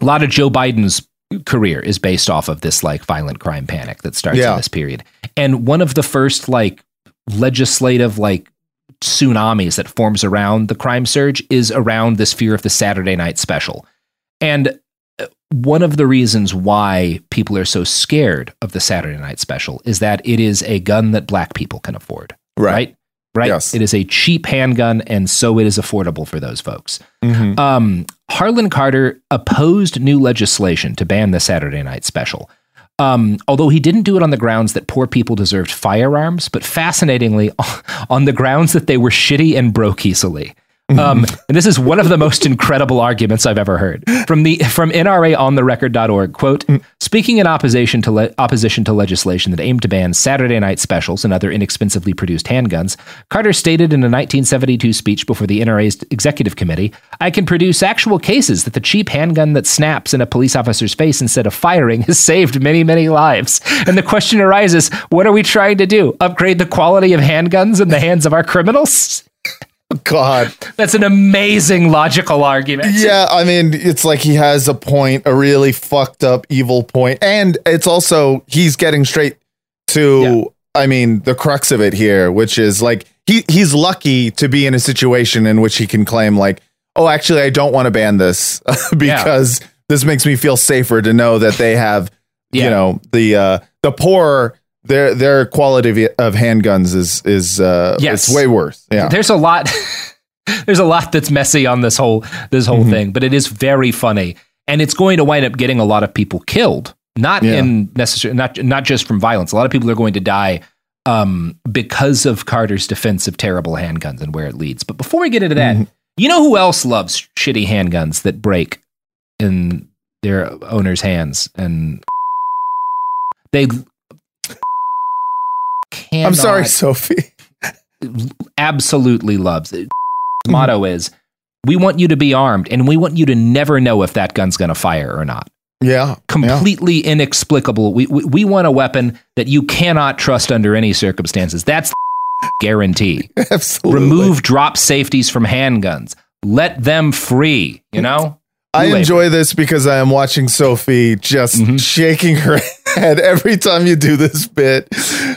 a lot of Joe Biden's career is based off of this like violent crime panic that starts Yeah. in this period. And one of the first like legislative like tsunamis that forms around the crime surge is around this fear of the Saturday night special. And uh, one of the reasons why people are so scared of the Saturday night special is that it is a gun that black people can afford. Right. Right. Right. Yes. It is a cheap handgun, and so it is affordable for those folks. Mhm. Um, Harlan Carter opposed new legislation to ban the Saturday night special. Um, although he didn't do it on the grounds that poor people deserved firearms, but fascinatingly, on the grounds that they were shitty and broke easily. Um, and this is one of the most incredible arguments I've ever heard from the from NRAontherecord.org. Quote: Speaking in opposition to le- opposition to legislation that aimed to ban Saturday night specials and other inexpensively produced handguns, Carter stated in a 1972 speech before the NRA's executive committee, "I can produce actual cases that the cheap handgun that snaps in a police officer's face instead of firing has saved many, many lives." And the question arises: What are we trying to do? Upgrade the quality of handguns in the hands of our criminals? God. That's an amazing logical argument. Yeah, I mean, it's like he has a point, a really fucked up evil point, and it's also he's getting straight to, I mean, the crux of it here, which is like he he's lucky to be in a situation in which he can claim like, oh, actually, I don't want to ban this because this makes me feel safer to know that they have, Yeah. you know, the uh the poor. Their their quality of, handguns is is uh Yes. it's way worse. Yeah. There's a lot there's a lot that's messy on this whole this whole Mhm. thing, but it is very funny. And it's going to wind up getting a lot of people killed. Not Yeah. in necessary not not just from violence. A lot of people are going to die um, because of Carter's defense of terrible handguns and where it leads. But before we get into that, Mhm. you know who else loves shitty handguns that break in their owner's hands and they I'm sorry, Sophie. absolutely loves it. Motto is we want you to be armed and we want you to never know if that gun's going to fire or not. Yeah. yeah. Completely inexplicable. We, we, we want a weapon that you cannot trust under any circumstances. That's the guarantee. Absolutely. Remove drop safeties from handguns. Let them free, you know? I enjoy this because I am watching Sophie just Mhm. shaking her head every time you do this bit.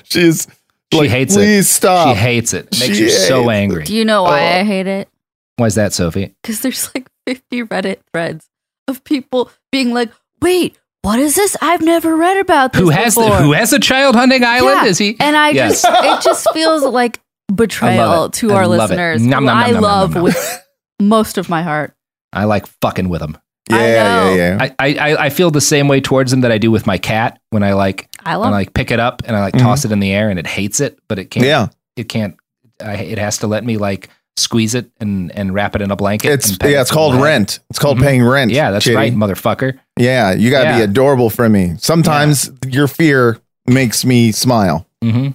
She's She like, hates it. please stop. She hates it. Makes She her so hates angry. Do you know why Oh. I hate it? Why is that, Sophie? Because there's like 50 Reddit threads of people being like, wait, what is this? I've never read about this Who has before. who has a child hunting island? Yeah, Is he? And I Yes. just, it just feels like betrayal to I our listeners. Nom, nom, nom, I nom, nom, love nom, nom. with most of my heart. I like fucking with him. Yeah, I yeah, know. yeah. I, I, I- I feel the same way towards them that I do with my cat when I like I when I like pick it up and I like toss it in the air and it hates it, but it can't. Yeah. it can't. I, it has to let me like squeeze it and and wrap it in a blanket. It's and yeah, it's called a rent. It's called Mhm. paying rent. Yeah, that's Chitty. right, motherfucker. Yeah, you gotta be adorable for me. Sometimes your fear makes me smile. hmm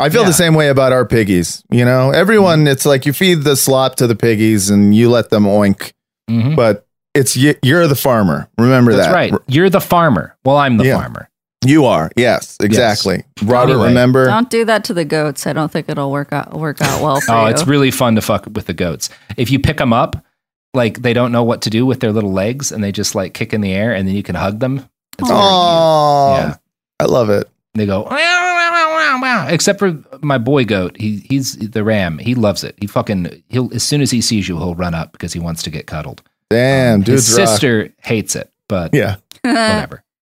I feel Yeah. the same way about our piggies. You know, everyone, it's like you feed the slop to the piggies and you let them oink, hmm but it's you, you're the farmer. Remember That's that. right. You're the farmer. Well, I'm the Yeah. farmer. You are. Yes, exactly. Robert, Anyway. remember? Don't do that to the goats. I don't think it'll work out work out well for Oh, you. it's really fun to fuck with the goats. If you pick them up, like they don't know what to do with their little legs and they just like kick in the air and then you can hug them. It's very cute. Oh, Yeah. I love it. They go, "Meow, meow, meow, meow, meow." except for my boy goat. He he's the ram. He loves it. He fucking he'll as soon as he sees you, he'll run up because he wants to get cuddled. Damn, um, His dude's rock. sister hates it, but Yeah. whatever.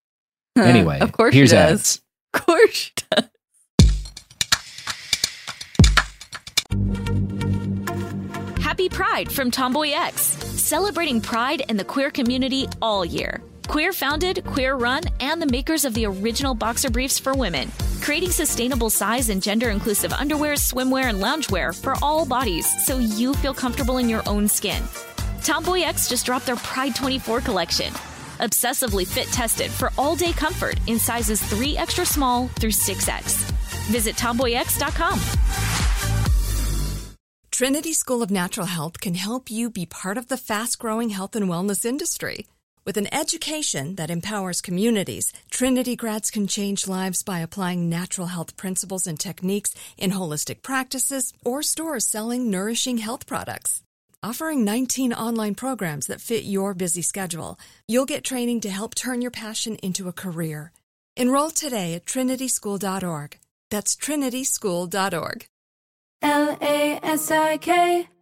Anyway, of course here's she does. ads. Of course she does. Happy Pride from TomboyX, celebrating pride and the queer community all year. Queer founded, queer run, and the makers of the original boxer briefs for women, creating sustainable size and gender inclusive underwear, swimwear, and loungewear for all bodies so you feel comfortable in your own skin. TomboyX just dropped their Pride 24 collection. Obsessively fit tested for all day comfort in sizes 3 extra small through 6X. Visit tomboyx.com. Trinity School of Natural Health can help you be part of the fast growing health and wellness industry. With an education that empowers communities, Trinity grads can change lives by applying natural health principles and techniques in holistic practices or stores selling nourishing health products. Offering 19 online programs that fit your busy schedule, you'll get training to help turn your passion into a career. Enroll today at trinityschool.org. That's trinityschool.org. L A S I K,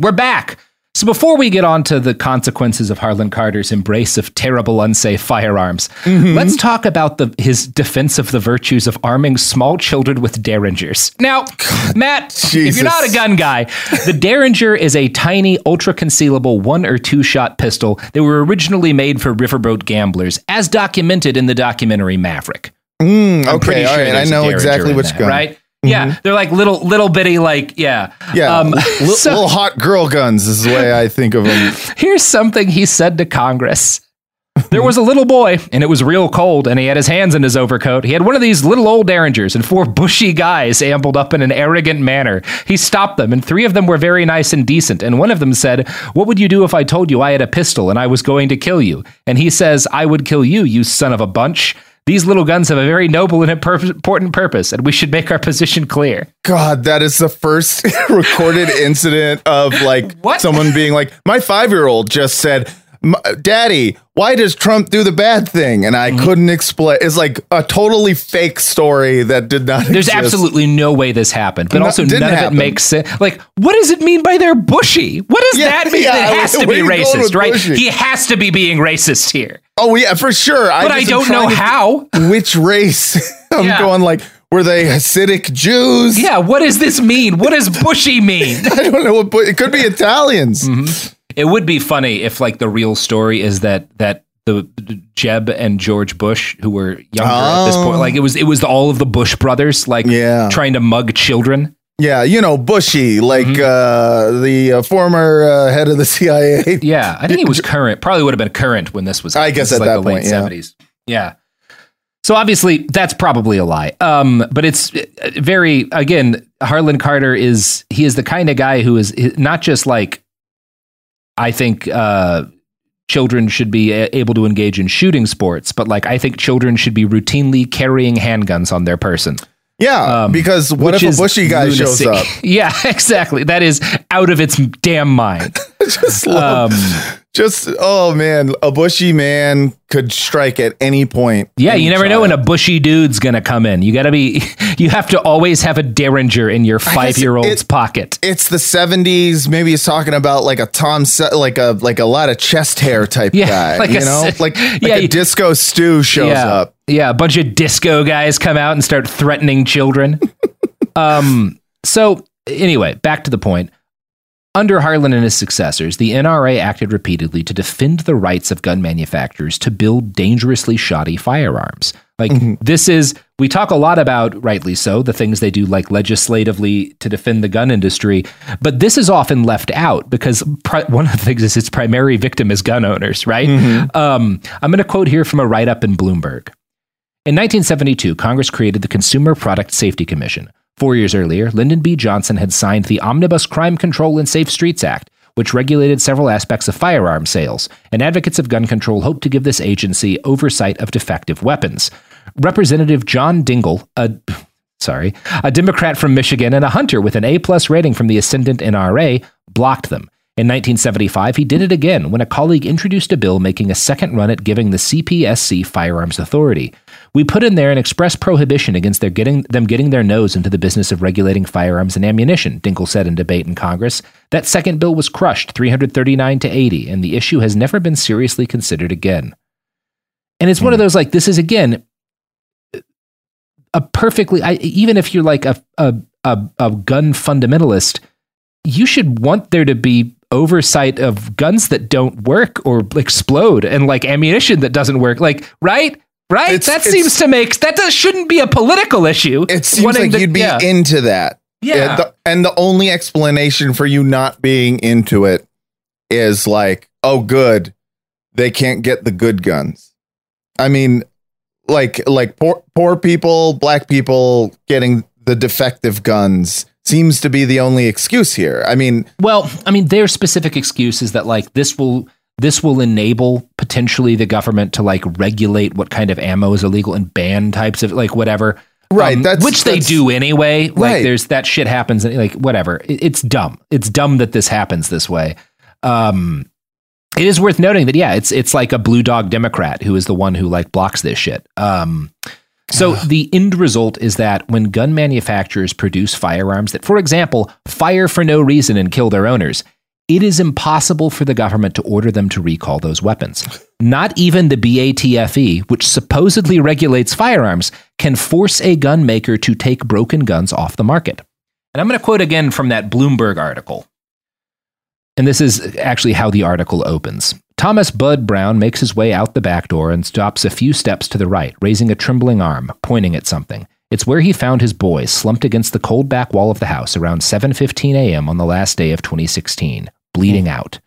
We're back. So before we get on to the consequences of Harlan Carter's embrace of terrible, unsafe firearms, let's talk about the, his defense of the virtues of arming small children with derringers. Now, Matt, if you're not a gun guy, the derringer is a tiny, ultra concealable one or two shot pistol that were originally made for riverboat gamblers, as documented in the documentary Maverick. Mm, I'm pretty okay, all sure right. I know exactly which that, gun. right? Yeah, they're like little, little bitty, like yeah, Yeah, Um, li- so- little hot girl guns is the way I think of them. Here's something he said to Congress. There was a little boy, and it was real cold, and he had his hands in his overcoat. He had one of these little old derringers, and four bushy guys ambled up in an arrogant manner. He stopped them, and three of them were very nice and decent. And one of them said, What would you do if I told you I had a pistol and I was going to kill you? And he says, I would kill you, you son of a bunch. These little guns have a very noble and pur- important purpose, and we should make our position clear. God, that is the first recorded incident of like What? someone being like, my five year old just said, "M- Daddy, why does Trump do the bad thing? And Mm-hmm. I couldn't explain. It's like a totally fake story that did not There's exist. absolutely no way this happened, but No, also none of it makes sense. Like, what does it mean by they're bushy? What does Yeah, that mean? yeah, it has to be are you going racist, right? bushy? He has to be being racist here. Oh, yeah, for sure. But I, am don't know how. Which race? I'm Yeah. going like, were they Hasidic Jews? Yeah, what does this mean? What does bushy mean? I don't know what, but it could be Italians. Mm-hmm. It would be funny if like the real story is that that the Jeb and George Bush, who were younger at this point, Oh. like it was it was all of the Bush brothers, like Yeah. trying to mug children. Yeah, you know, Bushy, like uh, the uh, former uh, head of the CIA. Mm-hmm. Yeah, I think he was current. Probably would have been current when this was. I guess at that the point, late yeah. 70s. Yeah. So obviously that's probably a lie. Um, but it's uh, very again, Harlan Carter is he is the kind of guy who is not just like I think uh, children should be able to engage in shooting sports, but like I think children should be routinely carrying handguns on their person. Yeah, Um, because what if a Bushy guy lunacy. shows up? yeah, exactly. That is out of its damn mind. just, love- Um, just oh man, a Bushy man could strike at any point. Yeah, Any you never know when a bushy dude's gonna come in. You gotta be, you have to always have a derringer in your five year old's it- pocket. It's the '70s. Maybe he's talking about like a Tom, like a like a lot of chest hair type Yeah, guy. like you a know, like like yeah, a disco stew shows yeah, up. yeah, a bunch of disco guys come out and start threatening children. um. So anyway, back to the point. Under Harlan and his successors, the NRA acted repeatedly to defend the rights of gun manufacturers to build dangerously shoddy firearms. Like, this is, we talk a lot about, rightly so, the things they do, like legislatively to defend the gun industry, but this is often left out because pri- one of the things is its primary victim is gun owners, right? Um, I'm going to quote here from a write up in Bloomberg. In 1972, Congress created the Consumer Product Safety Commission. Four years earlier, Lyndon B. Johnson had signed the Omnibus Crime Control and Safe Streets Act, which regulated several aspects of firearm sales, and advocates of gun control hoped to give this agency oversight of defective weapons. Representative John Dingell, a sorry, a Democrat from Michigan and a hunter with an A plus rating from the Ascendant NRA, blocked them. In 1975, he did it again when a colleague introduced a bill making a second run at giving the CPSC firearms authority. We put in there an express prohibition against their getting, them getting their nose into the business of regulating firearms and ammunition, Dingell said in debate in Congress. That second bill was crushed 339 to 80, and the issue has never been seriously considered again. And it's one of hmm. those like, this is again a perfectly, I, even if you're like a, a, a, a gun fundamentalist, you should want there to be oversight of guns that don't work or explode and like ammunition that doesn't work. Like, right? Right? It's- that it's- seems to make that does, shouldn't be a political issue. It seems Wanting like to- you'd be yeah. into that. Yeah. And the, and the only explanation for you not being into it is like, oh, good, they can't get the good guns. I mean, like like poor poor people, black people getting the defective guns seems to be the only excuse here. I mean, Well, I mean, their specific excuse is that like this will this will enable potentially the government to like regulate what kind of ammo is illegal and ban types of like whatever. Um, Right, that's- which they that's- do anyway. Like Right. there's that shit happens and like whatever. It- it's dumb. It's dumb that this happens this way. Um, it is worth noting that yeah, it's it's like a blue dog Democrat who is the one who like blocks this shit. Um, so the end result is that when gun manufacturers produce firearms that, for example, fire for no reason and kill their owners, it is impossible for the government to order them to recall those weapons. Not even the BATFE, which supposedly regulates firearms, can force a gun maker to take broken guns off the market. And I'm going to quote again from that Bloomberg article. And this is actually how the article opens. Thomas Bud Brown makes his way out the back door and stops a few steps to the right, raising a trembling arm, pointing at something. It's where he found his boy slumped against the cold back wall of the house around 7:15 a.m. on the last day of 2016, bleeding out.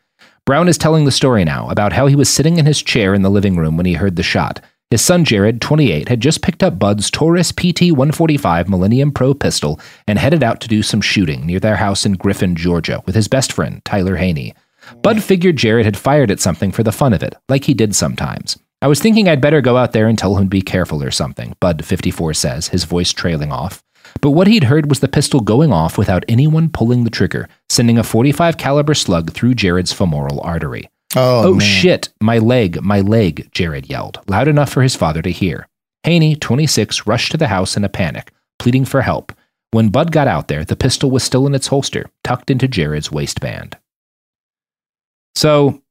Brown is telling the story now about how he was sitting in his chair in the living room when he heard the shot. His son Jared, 28, had just picked up Bud's Taurus PT 145 Millennium Pro pistol and headed out to do some shooting near their house in Griffin, Georgia, with his best friend, Tyler Haney. Bud figured Jared had fired at something for the fun of it, like he did sometimes. I was thinking I'd better go out there and tell him to be careful or something, Bud 54 says, his voice trailing off. But what he'd heard was the pistol going off without anyone pulling the trigger, sending a 45 caliber slug through Jared's femoral artery. oh, Oh, shit, my leg, my leg, Jared yelled, loud enough for his father to hear. Haney, 26, rushed to the house in a panic, pleading for help. When Bud got out there, the pistol was still in its holster, tucked into Jared's waistband. So,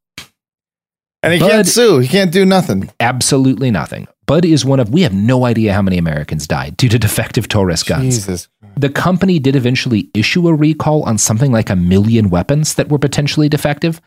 and he Bud- can't sue. He can't do nothing. absolutely nothing. Bud is one of, we have no idea how many Americans died due to defective Taurus guns. Jesus. The company did eventually issue a recall on something like a million weapons that were potentially defective,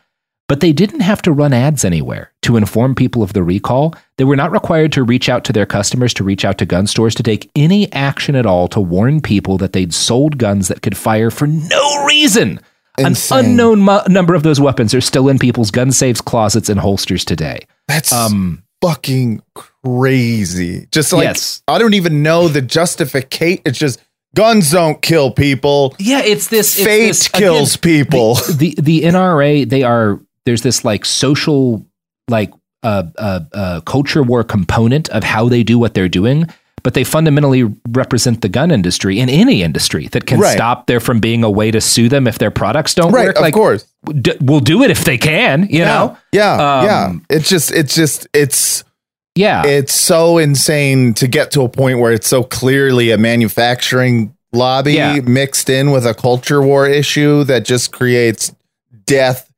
but they didn't have to run ads anywhere to inform people of the recall. They were not required to reach out to their customers, to reach out to gun stores, to take any action at all to warn people that they'd sold guns that could fire for no reason. Insane. An unknown mu- number of those weapons are still in people's gun safes, closets, and holsters today. That's Um, fucking crazy. Just like Yes. I don't even know the justificate. It's just guns don't kill people. yeah, it's this it's Fate this- kills people. the the NRA they are there's this like social like uh, uh, uh, culture war component of how they do what they're doing, but they fundamentally represent the gun industry in any industry that can Right. stop there from being a way to sue them if their products don't right, work. of like, course. d- we'll do it if they can. You know, Yeah, Um, yeah. It's just, it's just, it's, yeah, it's so insane to get to a point where it's so clearly a manufacturing lobby Yeah. mixed in with a culture war issue that just creates death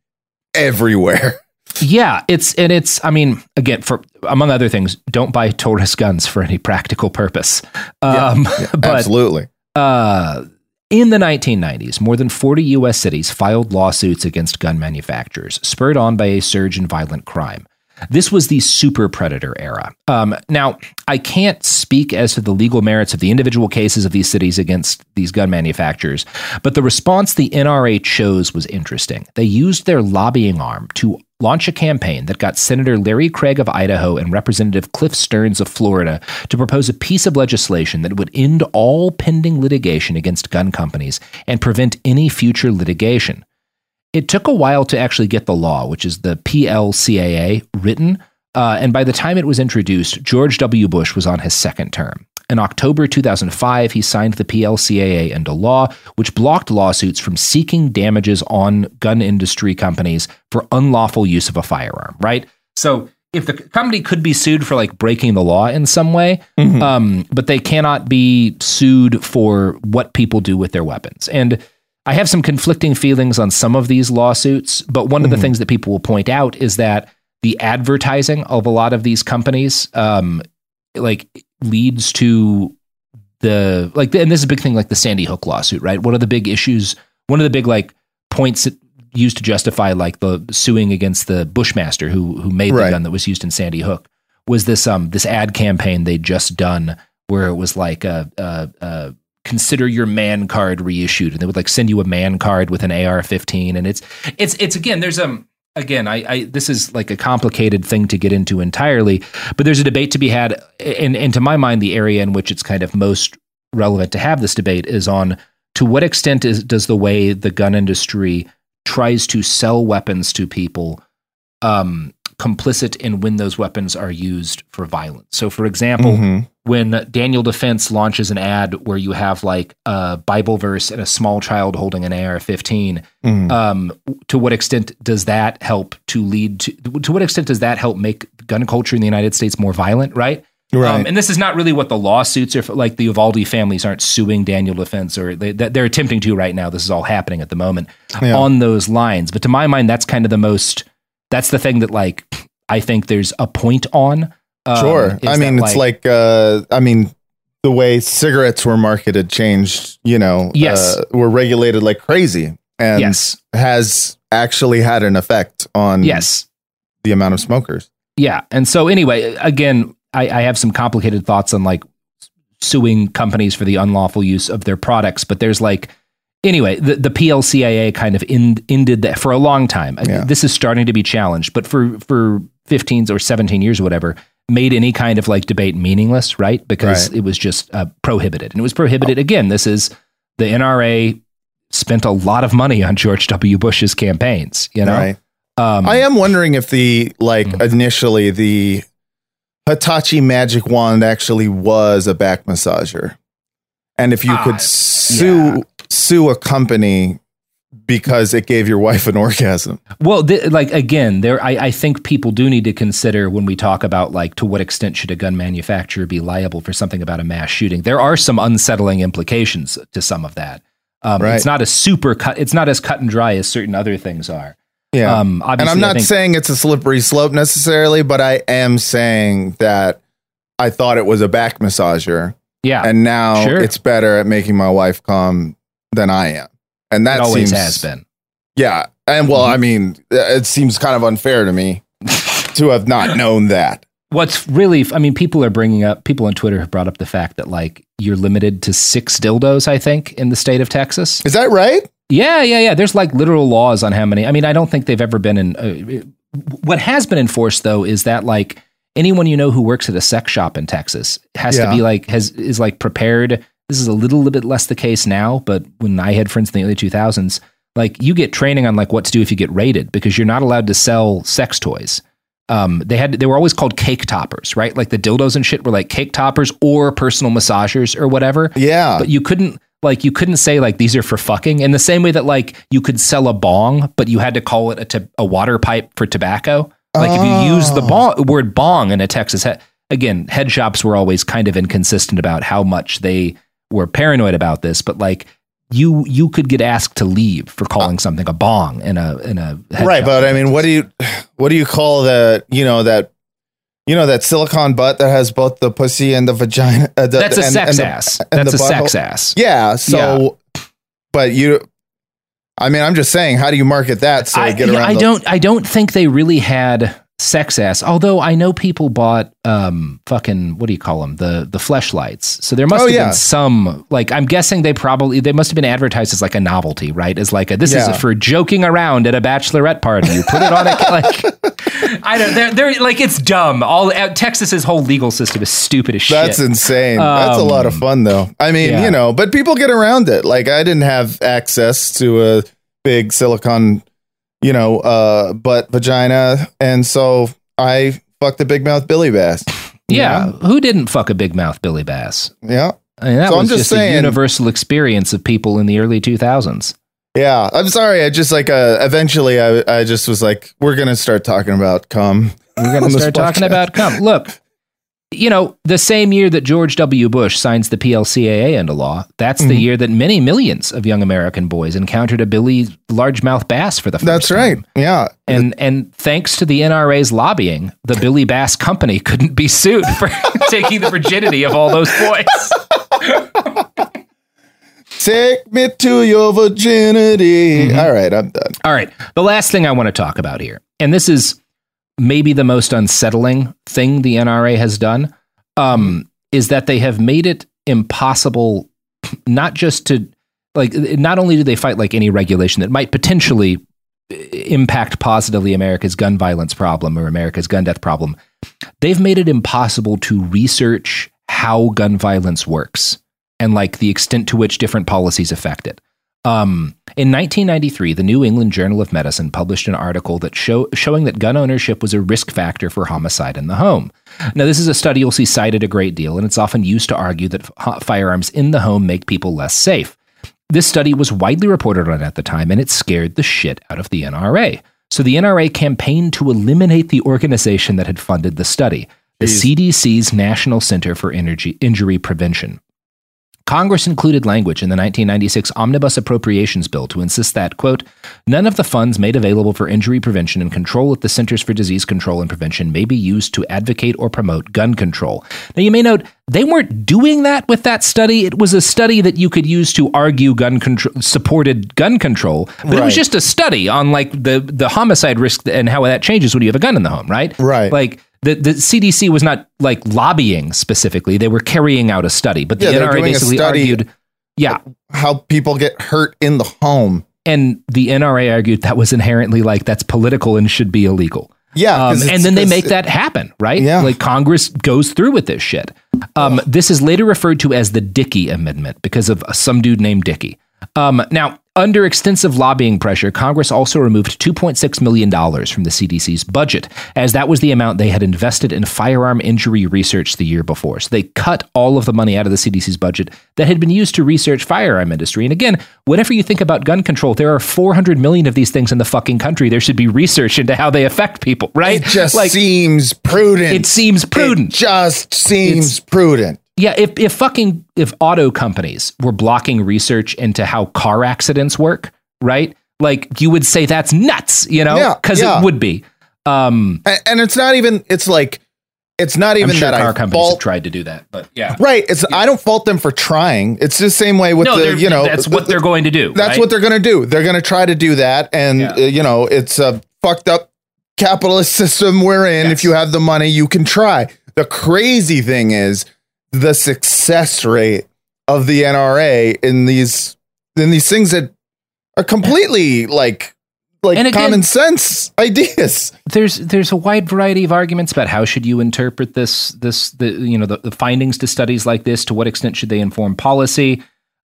everywhere. Yeah, it's and it's. I mean, again, for among other things, don't buy Taurus guns for any practical purpose. Um, but Absolutely. Uh, in the 1990s, more than 40 U.S. cities filed lawsuits against gun manufacturers, spurred on by a surge in violent crime. This was the super predator era. Um, now, I can't speak as to the legal merits of the individual cases of these cities against these gun manufacturers, but the response the NRA chose was interesting. They used their lobbying arm to launch a campaign that got Senator Larry Craig of Idaho and Representative Cliff Stearns of Florida to propose a piece of legislation that would end all pending litigation against gun companies and prevent any future litigation. It took a while to actually get the law, which is the PLCAA, written. Uh, and by the time it was introduced, George W. Bush was on his second term. In October 2005, he signed the PLCAA into law, which blocked lawsuits from seeking damages on gun industry companies for unlawful use of a firearm, right? So if the company could be sued for like breaking the law in some way, um, but they cannot be sued for what people do with their weapons. And I have some conflicting feelings on some of these lawsuits, but one of the things that people will point out is that the advertising of a lot of these companies, um, like leads to the like, and this is a big thing, like the Sandy Hook lawsuit, right? One of the big issues, one of the big like points that used to justify like the suing against the Bushmaster who who made Right. the gun that was used in Sandy Hook was this um this ad campaign they'd just done where it was like a, a, a consider your man card reissued and they would like send you a man card with an AR-15 and it's it's it's again there's um again I, I this is like a complicated thing to get into entirely but there's a debate to be had and and to my mind the area in which it's kind of most relevant to have this debate is on to what extent is does the way the gun industry tries to sell weapons to people um, complicit in when those weapons are used for violence. So, for example, Mhm. when Daniel Defense launches an ad where you have like a Bible verse and a small child holding an AR-15, Mhm. um, to what extent does that help to lead to? To what extent does that help make gun culture in the United States more violent? Right. Right. Um, and this is not really what the lawsuits are for. Like the Uvalde families aren't suing Daniel Defense, or they, they're attempting to right now. This is all happening at the moment Yeah. on those lines. But to my mind, that's kind of the most. That's the thing that like I think there's a point on. um, sure. I mean, that, it's like, uh, I mean, the way cigarettes were marketed changed, you know, Yes. uh, were regulated like crazy and yes, has actually had an effect on yes, the amount of smokers. yeah. And so anyway, again, I, I have some complicated thoughts on like suing companies for the unlawful use of their products, but there's like anyway, the, the PLCAA kind of end, ended that for a long time. Yeah. This is starting to be challenged, but for for 15 or 17 years or whatever, made any kind of like debate meaningless, right? Because Right. it was just uh, prohibited, and it was prohibited again. This is the NRA spent a lot of money on George W. Bush's campaigns. You know, Right. um, I am wondering if the like Mhm. initially the Hitachi magic wand actually was a back massager, and if you Ah, could sue yeah. sue a company because it gave your wife an orgasm. Well, th- like again, there I, I think people do need to consider when we talk about like to what extent should a gun manufacturer be liable for something about a mass shooting. There are some unsettling implications to some of that. Um, Right. It's not a super cut. It's not as cut and dry as certain other things are. Yeah. Um, and I'm not think- saying it's a slippery slope necessarily, but I am saying that I thought it was a back massager, Yeah, and now Sure. it's better at making my wife come than I am, and that it always seems, has been. Yeah, and well, I mean, it seems kind of unfair to me to have not known that. What's really, I mean, people are bringing up, people on Twitter have brought up the fact that like you're limited to six dildos, I think, in the state of Texas. Is that right? Yeah, yeah, yeah. There's like literal laws on how many. I mean, I don't think they've ever been in. Uh, what has been enforced though is that like anyone you know who works at a sex shop in Texas has Yeah. to be like has is like prepared. This is a little bit less the case now, but when I had friends in the early 2000s, like you get training on like what to do if you get raided because you're not allowed to sell sex toys. Um, they had they were always called cake toppers, right? Like the dildos and shit were like cake toppers or personal massagers or whatever Yeah, but you couldn't like you couldn't say like these are for fucking in the same way that like you could sell a bong but you had to call it a, a water pipe for tobacco like if you use the Oh. bong, word bong in a texas again head shops were always kind of inconsistent about how much they were paranoid about this but like you you could get asked to leave for calling something a bong in a in a right. But I mean, what do you what do you call the you know that you know that silicon butt that has both the pussy and the vagina? Uh, the, that's a and- sex and the- ass that's a sex ass Yeah. So, but you, I mean, I'm just saying, how do you market that so I, get around? I don't. I don't think they really had sex ass. Although I know people bought um fucking what do you call them the the fleshlights. So there must Oh, have yeah. been some like I'm guessing they probably they must have been advertised as like a novelty, right? As like a this Yeah. is for joking around at a bachelorette party. You put it on a like I don't. They're they're like it's dumb. All uh, Texas's whole legal system is stupid as shit. That's insane. That's a lot of Um, fun, though. I mean, yeah. you know, but people get around it. Like, I didn't have access to a big silicone, you know, uh, butt vagina, and so I fucked a big mouth Billy Bass. Yeah. Who didn't fuck a big mouth Billy Bass? Yeah. I mean, that So I'm was just just, a saying- universal experience of people in the early 2000s. Yeah. I'm sorry. I just like uh eventually I I just was like, we're gonna start talking about cum. We're going to start talking about cum. Look, you know, the same year that George W. Bush signs the PLCAA into law, that's Mm-hmm. the year that many millions of young American boys encountered a Billy largemouth bass for the first That's time. That's right. Yeah. And and thanks to the NRA's lobbying, the Billy Bass Company couldn't be sued for taking the virginity of all those boys. Take me to your virginity. Mm-hmm. All right, I'm done. All right. The last thing I want to talk about here, and this is maybe the most unsettling thing the NRA has done, um, is that they have made it impossible not just to like not only do they fight like any regulation that might potentially uh, impact positively America's gun violence problem or America's gun death problem, they've made it impossible to research how gun violence works and like the extent to which different policies affect it. Um, in 1993, the New England Journal of Medicine published an article that show, showing that gun ownership was a risk factor for homicide in the home. Now, this is a study you'll see cited a great deal, and it's often used to argue that f- firearms in the home make people less safe. This study was widely reported on at the time, and it scared the shit out of the NRA. So the NRA campaigned to eliminate the organization that had funded the study, the CDC's National Center for Energy, Injury Prevention. Congress included language in the 1996 Omnibus Appropriations Bill to insist that, quote, none of the funds made available for injury prevention and control at the Centers for Disease Control and Prevention may be used to advocate or promote gun control. Now, you may note they weren't doing that with that study. It was a study that you could use to argue gun control, supported gun control, but it was just a study on like the, the homicide risk and how that changes when you have a gun in the home, right? Right. Like, the, the CDC was not like lobbying specifically; they were carrying out a study. But the Yeah, NRA basically argued, yeah, How people get hurt in the home. and the NRA argued that was inherently like that's political and should be illegal. Yeah. Um, and then they make that happen, right? Yeah. Like Congress goes through with this shit. Um, this is later referred to as the Dickey Amendment because of some dude named Dickey. Um, now, under extensive lobbying pressure, Congress also removed $2.6 million from the CDC's budget, as that was the amount they had invested in firearm injury research the year before. So they cut all of the money out of the CDC's budget that had been used to research firearm industry. And again, whenever you think about gun control, there are 400 million of these things in the fucking country. There should be research into how they affect people, right? It just like, seems prudent. it seems prudent. It just seems prudent. Yeah, if if fucking if auto companies were blocking research into how car accidents work, right? Like you would say that's nuts, you know? Yeah, Because yeah. it would be. Um, And it's not even. It's like. It's not even I'm sure that car I companies have tried to do that, but yeah. Right. It's. I don't fault them for trying. It's the same way with No, the. You know. that's what they're going to do. That's right? what they're going to do. They're going to try to do that, and Yeah. uh, you know, it's a fucked up capitalist system we're in. Yes. If you have the money, you can try. The crazy thing is the success rate of the NRA in these in these things that are completely like like again- common sense ideas. there's there's a wide variety of arguments about how should you interpret this this the you know the, the findings to studies like this to what extent should they inform policy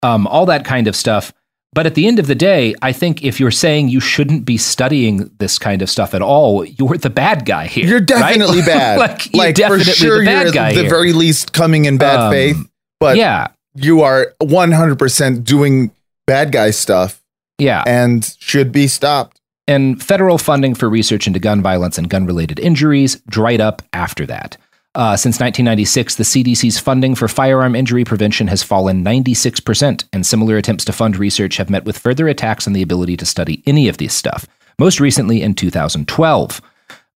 um, all that kind of stuff but at the end of the day i think if you're saying you shouldn't be studying this kind of stuff at all you're the bad guy here You're right? definitely bad. like, you're like definitely for sure, the bad you're guy at the here. very least coming in bad Um, faith, but yeah you are 100% doing bad guy stuff yeah and should be stopped. and federal funding for research into gun violence and gun related injuries dried up after that. Uh, since 1996, the CDC's funding for firearm injury prevention has fallen 96%, and similar attempts to fund research have met with further attacks on the ability to study any of this stuff, most recently in 2012.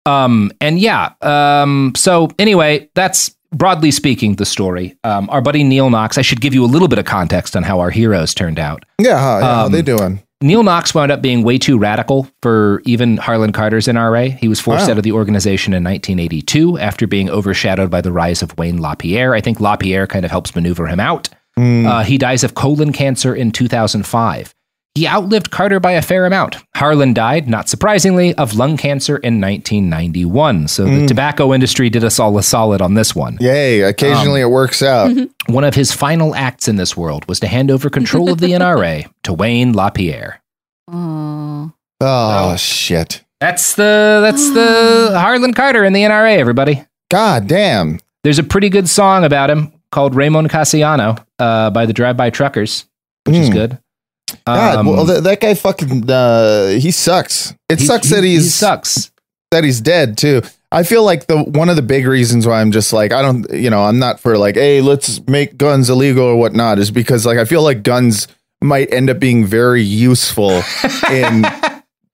Um, and yeah, um, so anyway, that's broadly speaking the story. Um, our buddy Neal Knox, I should give you a little bit of context on how our heroes turned out. Yeah, huh, yeah how Um, they doing? Neal Knox wound up being way too radical for even Harlan Carter's NRA. He was forced Wow. out of the organization in 1982 after being overshadowed by the rise of Wayne LaPierre. I think LaPierre kind of helps maneuver him out. Uh, he dies of colon cancer in 2005. He outlived Carter by a fair amount. Harlan died, not surprisingly, of lung cancer in 1991. So the tobacco industry did us all a solid on this one. Yay, occasionally um, it works out. One of his final acts in this world was to hand over control of the NRA to Wayne LaPierre. Oh. Oh, shit. That's the that's the Harlan Carter in the NRA. Everybody, God damn. there's a pretty good song about him called Ramon Casiano uh, by the Drive By Truckers, which is Hmm. good. God, Um, well, that, that guy fucking uh, he sucks. It he- sucks he- that he's he sucks. that he's dead too. I feel like the one of the big reasons why I'm just like I don't you know I'm not for like hey let's make guns illegal or whatnot is because like I feel like guns might end up being very useful in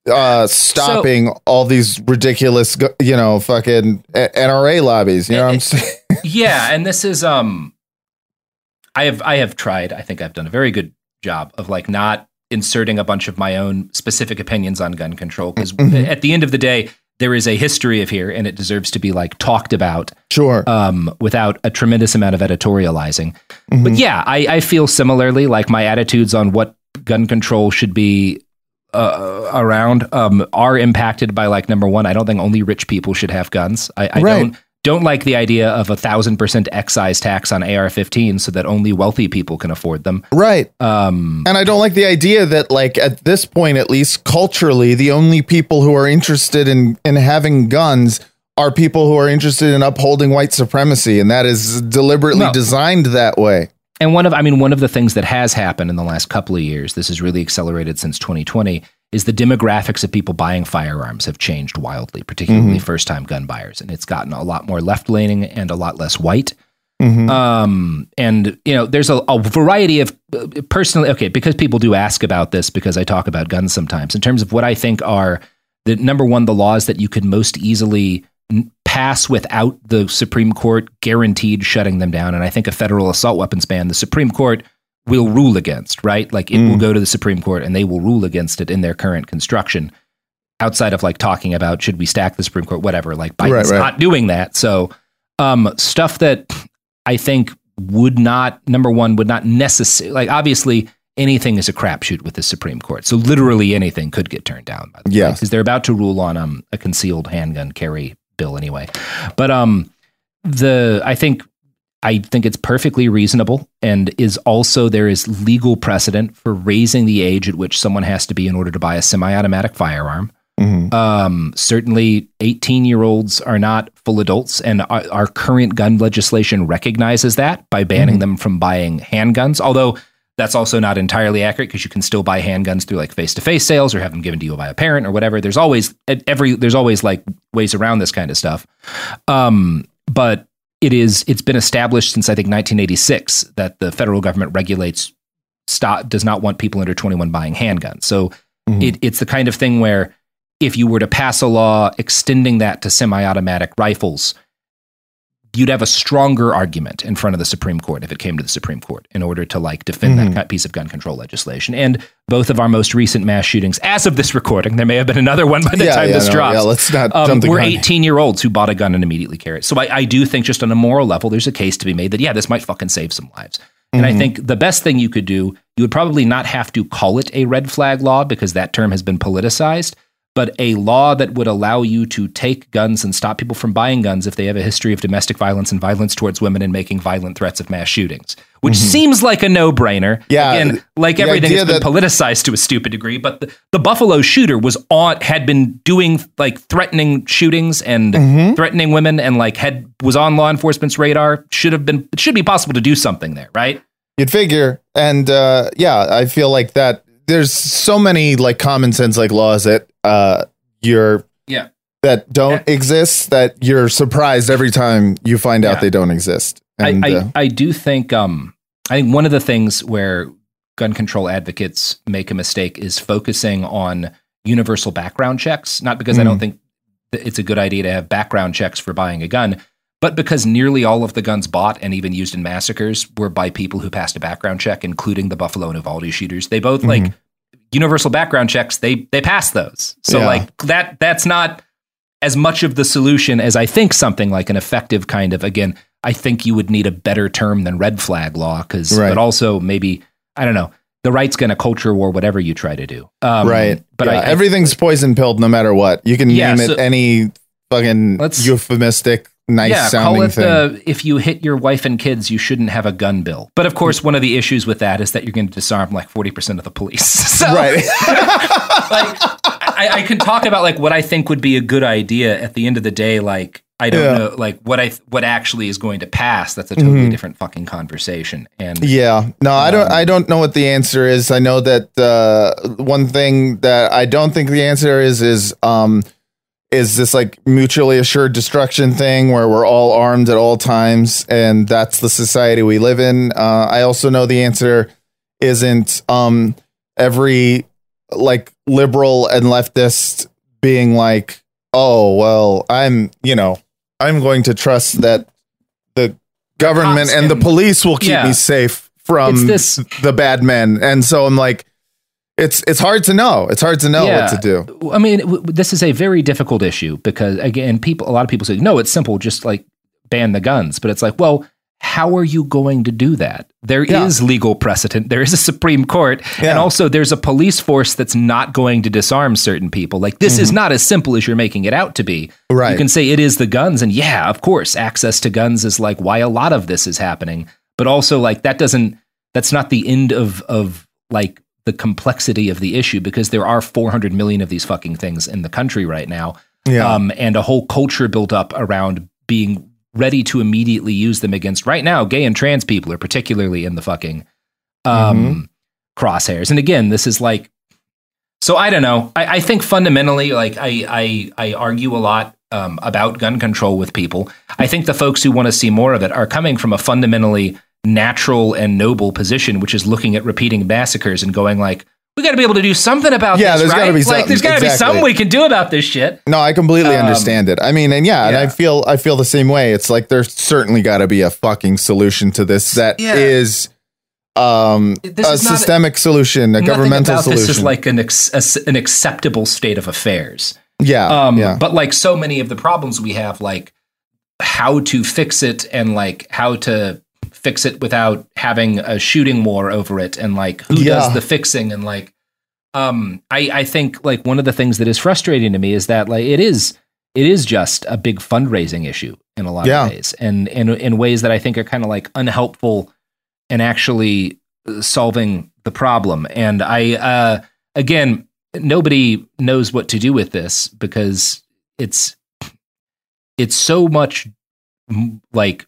uh stopping all these ridiculous you know fucking NRA lobbies you know what I'm saying yeah, and this is um I have I have tried. I think I've done a very good job of like not inserting a bunch of my own specific opinions on gun control because Mhm. at the end of the day there is a history of here and it deserves to be like talked about sure um, without a tremendous amount of editorializing. Mhm. But yeah, I, I feel similarly. Like my attitudes on what gun control should be uh, around um, are impacted by like number one. I don't think only rich people should have guns. I, I Right. don't don't like the idea of a thousand percent excise tax on AR-15 so that only wealthy people can afford them. right Um, And I don't like the idea that, like, at this point, at least culturally, the only people who are interested in in having guns are people who are interested in upholding white supremacy, and that is deliberately No. designed that way. And one of, I mean, one of the things that has happened in the last couple of years, this has really accelerated since 2020, is the demographics of people buying firearms have changed wildly, particularly first time gun buyers. And it's gotten a lot more left leaning and a lot less white. Mhm. Um, and, you know, there's a, a variety of uh, personally, okay, because people do ask about this because I talk about guns sometimes, in terms of what I think are the number one, the laws that you could most easily n- pass without the Supreme Court guaranteed shutting them down. And I think a federal assault weapons ban, the Supreme Court will rule against, right? Like it will Mm. go to the Supreme Court and they will rule against it in their current construction. Outside of like talking about should we stack the Supreme Court, whatever, like Biden's Right, right. not doing that. So um, stuff that I think would not number one would not necessarily like obviously anything is a crapshoot with the Supreme Court. So literally anything could get turned down. By the Yes. because they're about to rule on um, a concealed handgun carry bill anyway. But um, the I think I think it's perfectly reasonable and is also there is legal precedent for raising the age at which someone has to be in order to buy a semi-automatic firearm. Mhm. Um, certainly, 18 year olds are not full adults, and our, our current gun legislation recognizes that by banning Mhm. them from buying handguns. Although that's also not entirely accurate because you can still buy handguns through like face to face sales or have them given to you by a parent or whatever. There's always every there's always like ways around this kind of stuff. Um, but it is it's been established since I think 1986 that the federal government regulates stop does not want people under 21 buying handguns. So Mhm. it, it's the kind of thing where if you were to pass a law extending that to semi-automatic rifles, you'd have a stronger argument in front of the Supreme Court if it came to the Supreme Court in order to like defend Mhm. that piece of gun control legislation. And both of our most recent mass shootings, as of this recording, there may have been another one by the Yeah, time yeah, this no, drops. yeah, let's not um, we're gun. 18 year olds who bought a gun and immediately carry it. So I, I do think, just on a moral level, there's a case to be made that yeah, this might fucking save some lives. And I Mhm. think the best thing you could do, you would probably not have to call it a red flag law because that term has been politicized, but a law that would allow you to take guns and stop people from buying guns if they have a history of domestic violence and violence towards women and making violent threats of mass shootings, which seems like a no brainer. Mm-hmm. Yeah, Again, like everything, it's been that- politicized to a stupid degree, but the, the Buffalo shooter was on, had been doing like threatening shootings and Mhm. threatening women and like had, was on law enforcement's radar. Should have been, it should be possible to do something there, right? You'd figure, and uh, yeah, I feel like that. There's so many like common sense like laws that uh, you're Yeah. that don't exist that you're surprised every time you find out Yeah. they don't exist. And I, I, uh, I do think um I think one of the things where gun control advocates make a mistake is focusing on universal background checks. Not because I don't Mm. think it's a good idea to have background checks for buying a gun, but because nearly all of the guns bought and even used in massacres were by people who passed a background check, including the Buffalo and Uvalde shooters. They both like universal background checks. They they pass those. So Yeah. like that that's not as much of the solution as I think something like an effective kind of again. I think you would need a better term than red flag law because, Right. but also maybe I don't know. The right's going to culture war whatever you try to do. Um, right, but yeah, I, I- everything's poison pilled no matter what. You can Yeah, name so- it any fucking euphemistic, nice yeah, call it thing. the if you hit your wife and kids, you shouldn't have a gun bill. But of course, one of the issues with that is that you're going to disarm like forty percent of the police. so, right. like I, I can talk about like what I think would be a good idea. At the end of the day, like I don't Yeah. know like what I what actually is going to pass. That's a totally Mhm. different fucking conversation. And Yeah. No, I don't I don't know what the answer is. I know that uh one thing that I don't think the answer is is um is this like mutually assured destruction thing where we're all armed at all times and that's the society we live in. Uh I also know the answer isn't um every like liberal and leftist being like, "Oh, well, I'm, you know, I'm going to trust that the government cops and the police will keep Yeah. me safe from this- the bad men." And so I'm like it's it's hard to know. It's hard to know what to do. I mean, w- this is a very difficult issue because again, people a lot of people say, "No, it's simple, just like ban the guns." But it's like, well, how are you going to do that? There is Yeah. legal precedent. There is a Supreme Court, and also there's a police force that's not going to disarm certain people. Like this is not as simple as you're making it out to be. Mm-hmm. Right. You can say it is the guns, and yeah, of course, access to guns is like why a lot of this is happening. But also, like that doesn't. That's not the end of of like the complexity of the issue because there are 400 million of these fucking things in the country right now. Yeah. Um, and a whole culture built up around being ready to immediately use them against right now gay and trans people are particularly in the fucking um crosshairs and again this is like so i don't know i, I think fundamentally like I, I i argue a lot um, about gun control with people i think the folks who want to see more of it are coming from a fundamentally natural and noble position which is looking at repeating massacres and going like we got to be able to do something about Yeah, this there's gotta right? be like there's got to be something we can do about this shit No, I completely Um, understand it. I mean, and yeah, and I feel I feel the same way. It's like there's certainly got to be a fucking solution to this that Yeah. is um This a is not a- systemic solution, a governmental about solution. This is like an ex- a- an acceptable state of affairs. yeah, Um, yeah. But like so many of the problems we have, like how to fix it and like how to fix it without having a shooting war over it, and like who Yeah. does the fixing, and like um, I I think like one of the things that is frustrating to me is that like it is it is just a big fundraising issue in a lot Yeah. of ways, and in in ways that I think are kind of like unhelpful and actually uh, solving the problem. And I, uh, again, nobody knows what to do with this because it's it's so much like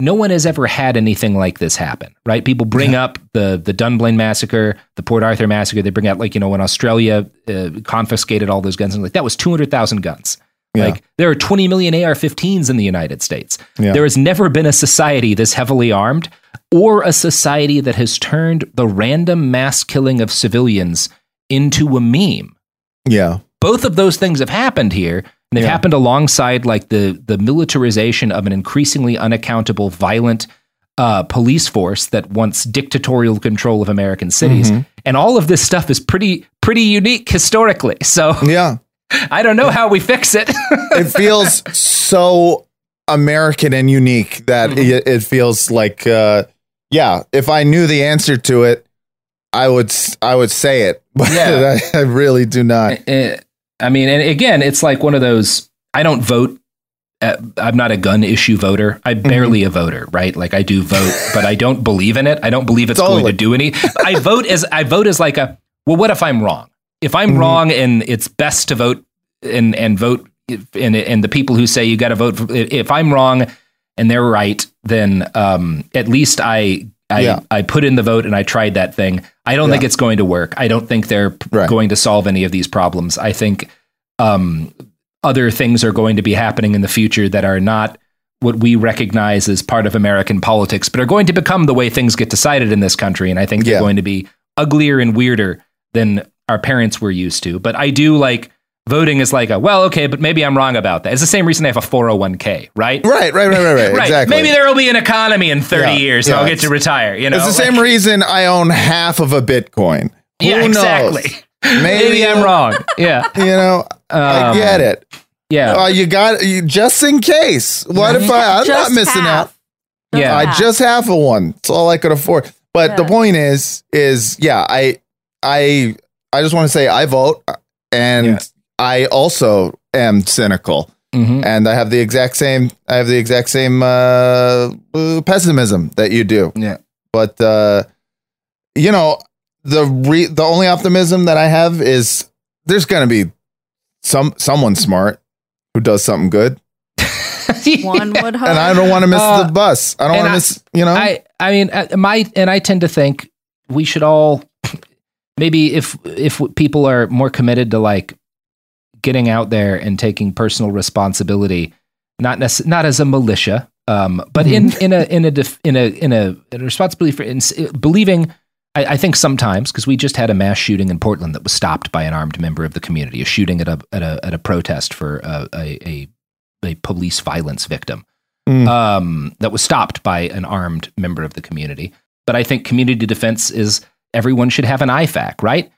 no one has ever had anything like this happen, right? People bring up the the Dunblane massacre, the Port Arthur massacre. They bring out like you know when Australia uh, confiscated all those guns and like that was two hundred thousand guns. Yeah. Like there are 20 million AR-15s in the United States. Yeah. There has never been a society this heavily armed or a society that has turned the random mass killing of civilians into a meme. yeah. Both of those things have happened here. They've Yeah. happened alongside like the the militarization of an increasingly unaccountable, violent uh, police force that wants dictatorial control of American cities. Mm-hmm. And all of this stuff is pretty pretty unique historically. So Yeah. I don't know how we fix it. it feels so American and unique that Mm-hmm. it, it feels like, uh, yeah, if I knew the answer to it, I would, I would say it, but Yeah. I, I really do not. Uh, I mean, and again, it's like one of those. I don't vote. Uh, I'm not a gun issue voter. I'm Mm-hmm. barely a voter, right? Like I do vote, but I don't believe in it. I don't believe it's going to do any. I vote as I vote as like a. Well, what if I'm wrong? If I'm Mm-hmm. wrong, and it's best to vote and and vote, and and the people who say you got to vote. For, if I'm wrong and they're right, then um, at least I. I, Yeah. I put in the vote and I tried that thing. I don't think it's going to work. I don't think they're Right. going to solve any of these problems. I think um, other things are going to be happening in the future that are not what we recognize as part of American politics, but are going to become the way things get decided in this country. And I think they're Yeah. going to be uglier and weirder than our parents were used to. But I do like voting is like a, well, okay, but maybe I'm wrong about that. It's the same reason I have a 401k, right? Right, right, right, right, right. Right. Exactly. Maybe there will be an economy in 30 Yeah, years and yeah, I'll get to retire. You know, it's the Like- same reason I own half of a Bitcoin. Who Yeah, knows? exactly. Maybe, Maybe I'm wrong. Yeah. You know, I Um, get it. Yeah. Uh, you got you, just in case. What if I? I'm Just not missing out. half. Yeah. I just half a one. It's all I could afford. But the point is, is yeah, I, I, I just want to say I vote, and Yeah. I also am cynical, Mhm. and I have the exact same, I have the exact same uh, pessimism that you do. Yeah. But uh, you know, the re- the only optimism that I have is there's gonna be some someone smart who does something good. One would hope. and I don't want to miss Uh, the bus. I don't want to miss, you know. I I mean uh, my and I tend to think we should all maybe if if people are more committed to like getting out there and taking personal responsibility, not necess- not as a militia, um, but in in a in a def- in a in a, in a responsibility for in, believing. I, I think sometimes because we just had a mass shooting in Portland that was stopped by an armed member of the community, a shooting at a at a at a protest for a a, a, a police violence victim Mm. um, that was stopped by an armed member of the community. But I think community defense is everyone should have an IFAK, right?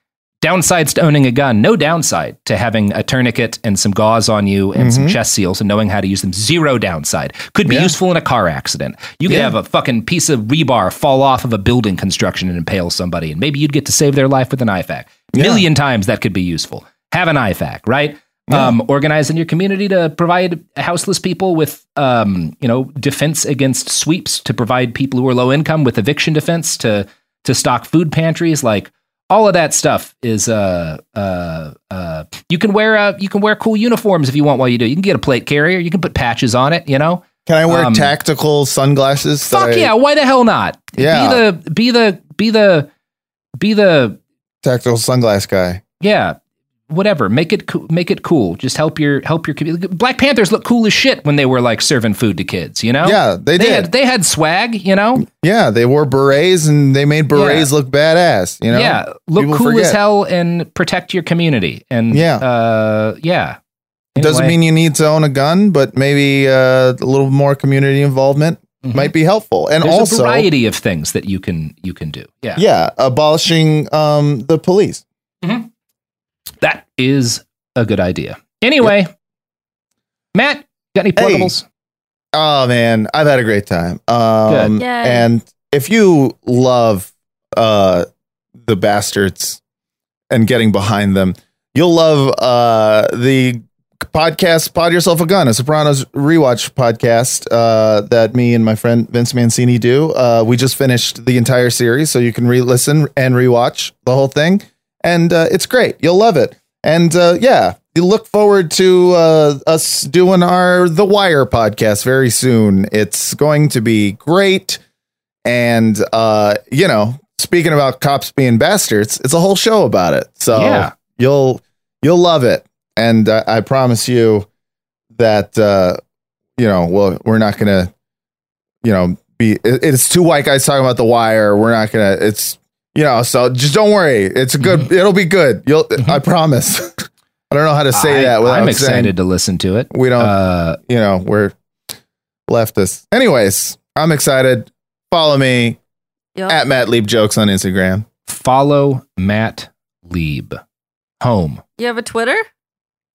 Downsides to owning a gun, no downside to having a tourniquet and some gauze on you and some Mhm. chest seals and knowing how to use them. Zero downside. Could be Yeah. useful in a car accident. You could Yeah. have a fucking piece of rebar fall off of a building construction and impale somebody, and maybe you'd get to save their life with an IFAK. Yeah. Million times that could be useful. Have an IFAK, right? Um, organize in your community to provide houseless people with, um, you know, defense against sweeps. To provide people who are low income with eviction defense. To to stock food pantries. Like all of that stuff is. Uh, uh, uh, you can wear uh, you can wear cool uniforms if you want while you do. You can get a plate carrier. You can put patches on it. You know. Can I wear um, tactical sunglasses? Fuck I- yeah! Why the hell not? Yeah. Be the be the be the be the Tactical sunglass guy. yeah whatever make it coo- make it cool just help your help your community black panthers look cool as shit when they were like serving food to kids you know Yeah, they did. had they had swag you know Yeah, they wore berets and they made berets look badass. You know, yeah look People cool as hell and protect your community and Yeah. uh yeah Doesn't mean you need to own a gun, but maybe uh, a little more community involvement Mhm. might be helpful. And there's also, a variety of things that you can you can do yeah yeah, abolishing um, the police. That is a good idea anyway matt got any Hey. portables Oh man, I've had a great time. Um, Good. And if you love uh, the bastards and getting behind them, you'll love uh, the podcast "Pod Yourself a Gun," a Sopranos rewatch podcast uh, that me and my friend Vince Mancini do. Uh, we just finished the entire series, so you can re-listen and rewatch the whole thing, and uh, it's great. You'll love it. And uh, yeah, you look forward to uh, us doing our The Wire podcast very soon. It's going to be great. And uh, you know, speaking about cops being bastards, it's a whole show about it. So Yeah. you'll you'll love it. And uh, I promise you that uh, you know, well, we're not gonna, you know, be. It, it's two white guys talking about The Wire. We're not gonna. It's you know, so just don't worry. It's a good. Mm-hmm. It'll be good. You'll. I promise. I don't know how to say I- that without i'm saying- excited to listen to it we don't uh you know, we're leftists. Anyways, I'm excited. Follow me Yup. at Matt Lieb Jokes on Instagram. follow matt lieb home You have a Twitter?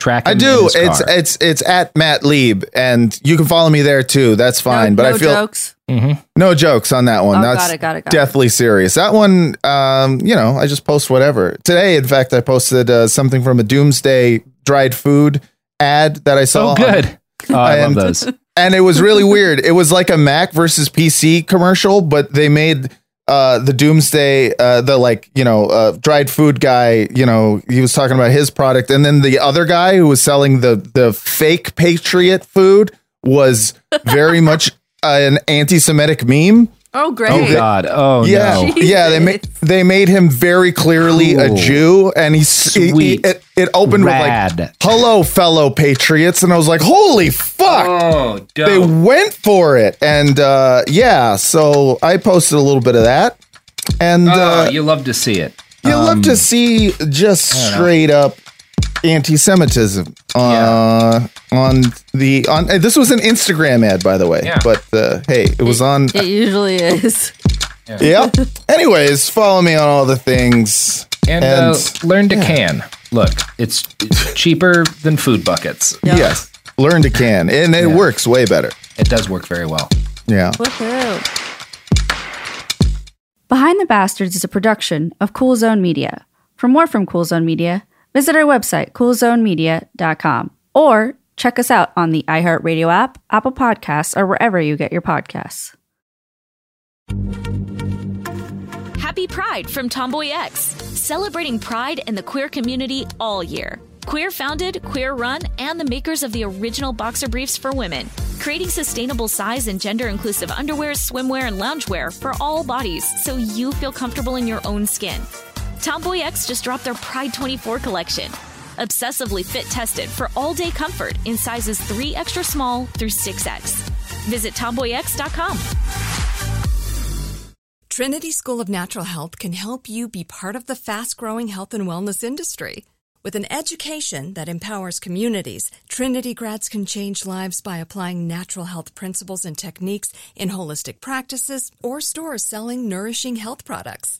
Track I him in do. his It's car. it's it's at Matt Lieb, and you can follow me there too. That's fine. No, but no I feel jokes. Mhm. no jokes on that one. Oh, That's got it, got it, got it. deathly serious. That one, um, you know, I just post whatever. Today, in fact, I posted uh, something from a Doomsday dried food ad that I saw. oh on- good oh, i love those and it was really weird. It was like a Mac versus PC commercial, but they made uh the Doomsday uh the like you know uh dried food guy you know he was talking about his product. And then the other guy who was selling the the fake patriot food was very much an anti-semitic meme Oh, great. oh god. Oh yeah. no. Yeah they made they made him very clearly a Jew and he's he- he- it, it opened with like hello fellow patriots and I was like holy fuck. Oh they went for it and uh yeah so i posted a little bit of that and oh uh you love to see it. you love Um, to see just don't know. straight up anti-semitism uh on the on uh, this was an instagram ad by the way Yeah. but uh hey it was on It usually is. yeah. Anyways follow me on all the things. And, uh, learn to can. Look it's, it's cheaper than food buckets. Yes. Learn to can. And it Yeah. works way better. It does work very well. Yeah. Woohoo. Behind the Bastards is a production of Cool Zone Media. For more from Cool Zone Media, visit our website, coolzonemedia.com, or check us out on the iHeartRadio app, Apple Podcasts, or wherever you get your podcasts. Happy Pride from TomboyX, celebrating pride and the queer community all year. Queer founded, queer run, and the makers of the original boxer briefs for women, creating sustainable size and gender inclusive underwear, swimwear, and loungewear for all bodies so you feel comfortable in your own skin. TomboyX just dropped their Pride 24 collection. Obsessively fit tested for all day comfort in sizes 3 extra small through 6X. Visit tomboyx.com. Trinity School of Natural Health can help you be part of the fast growing health and wellness industry. With an education that empowers communities, Trinity grads can change lives by applying natural health principles and techniques in holistic practices or stores selling nourishing health products.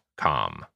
com.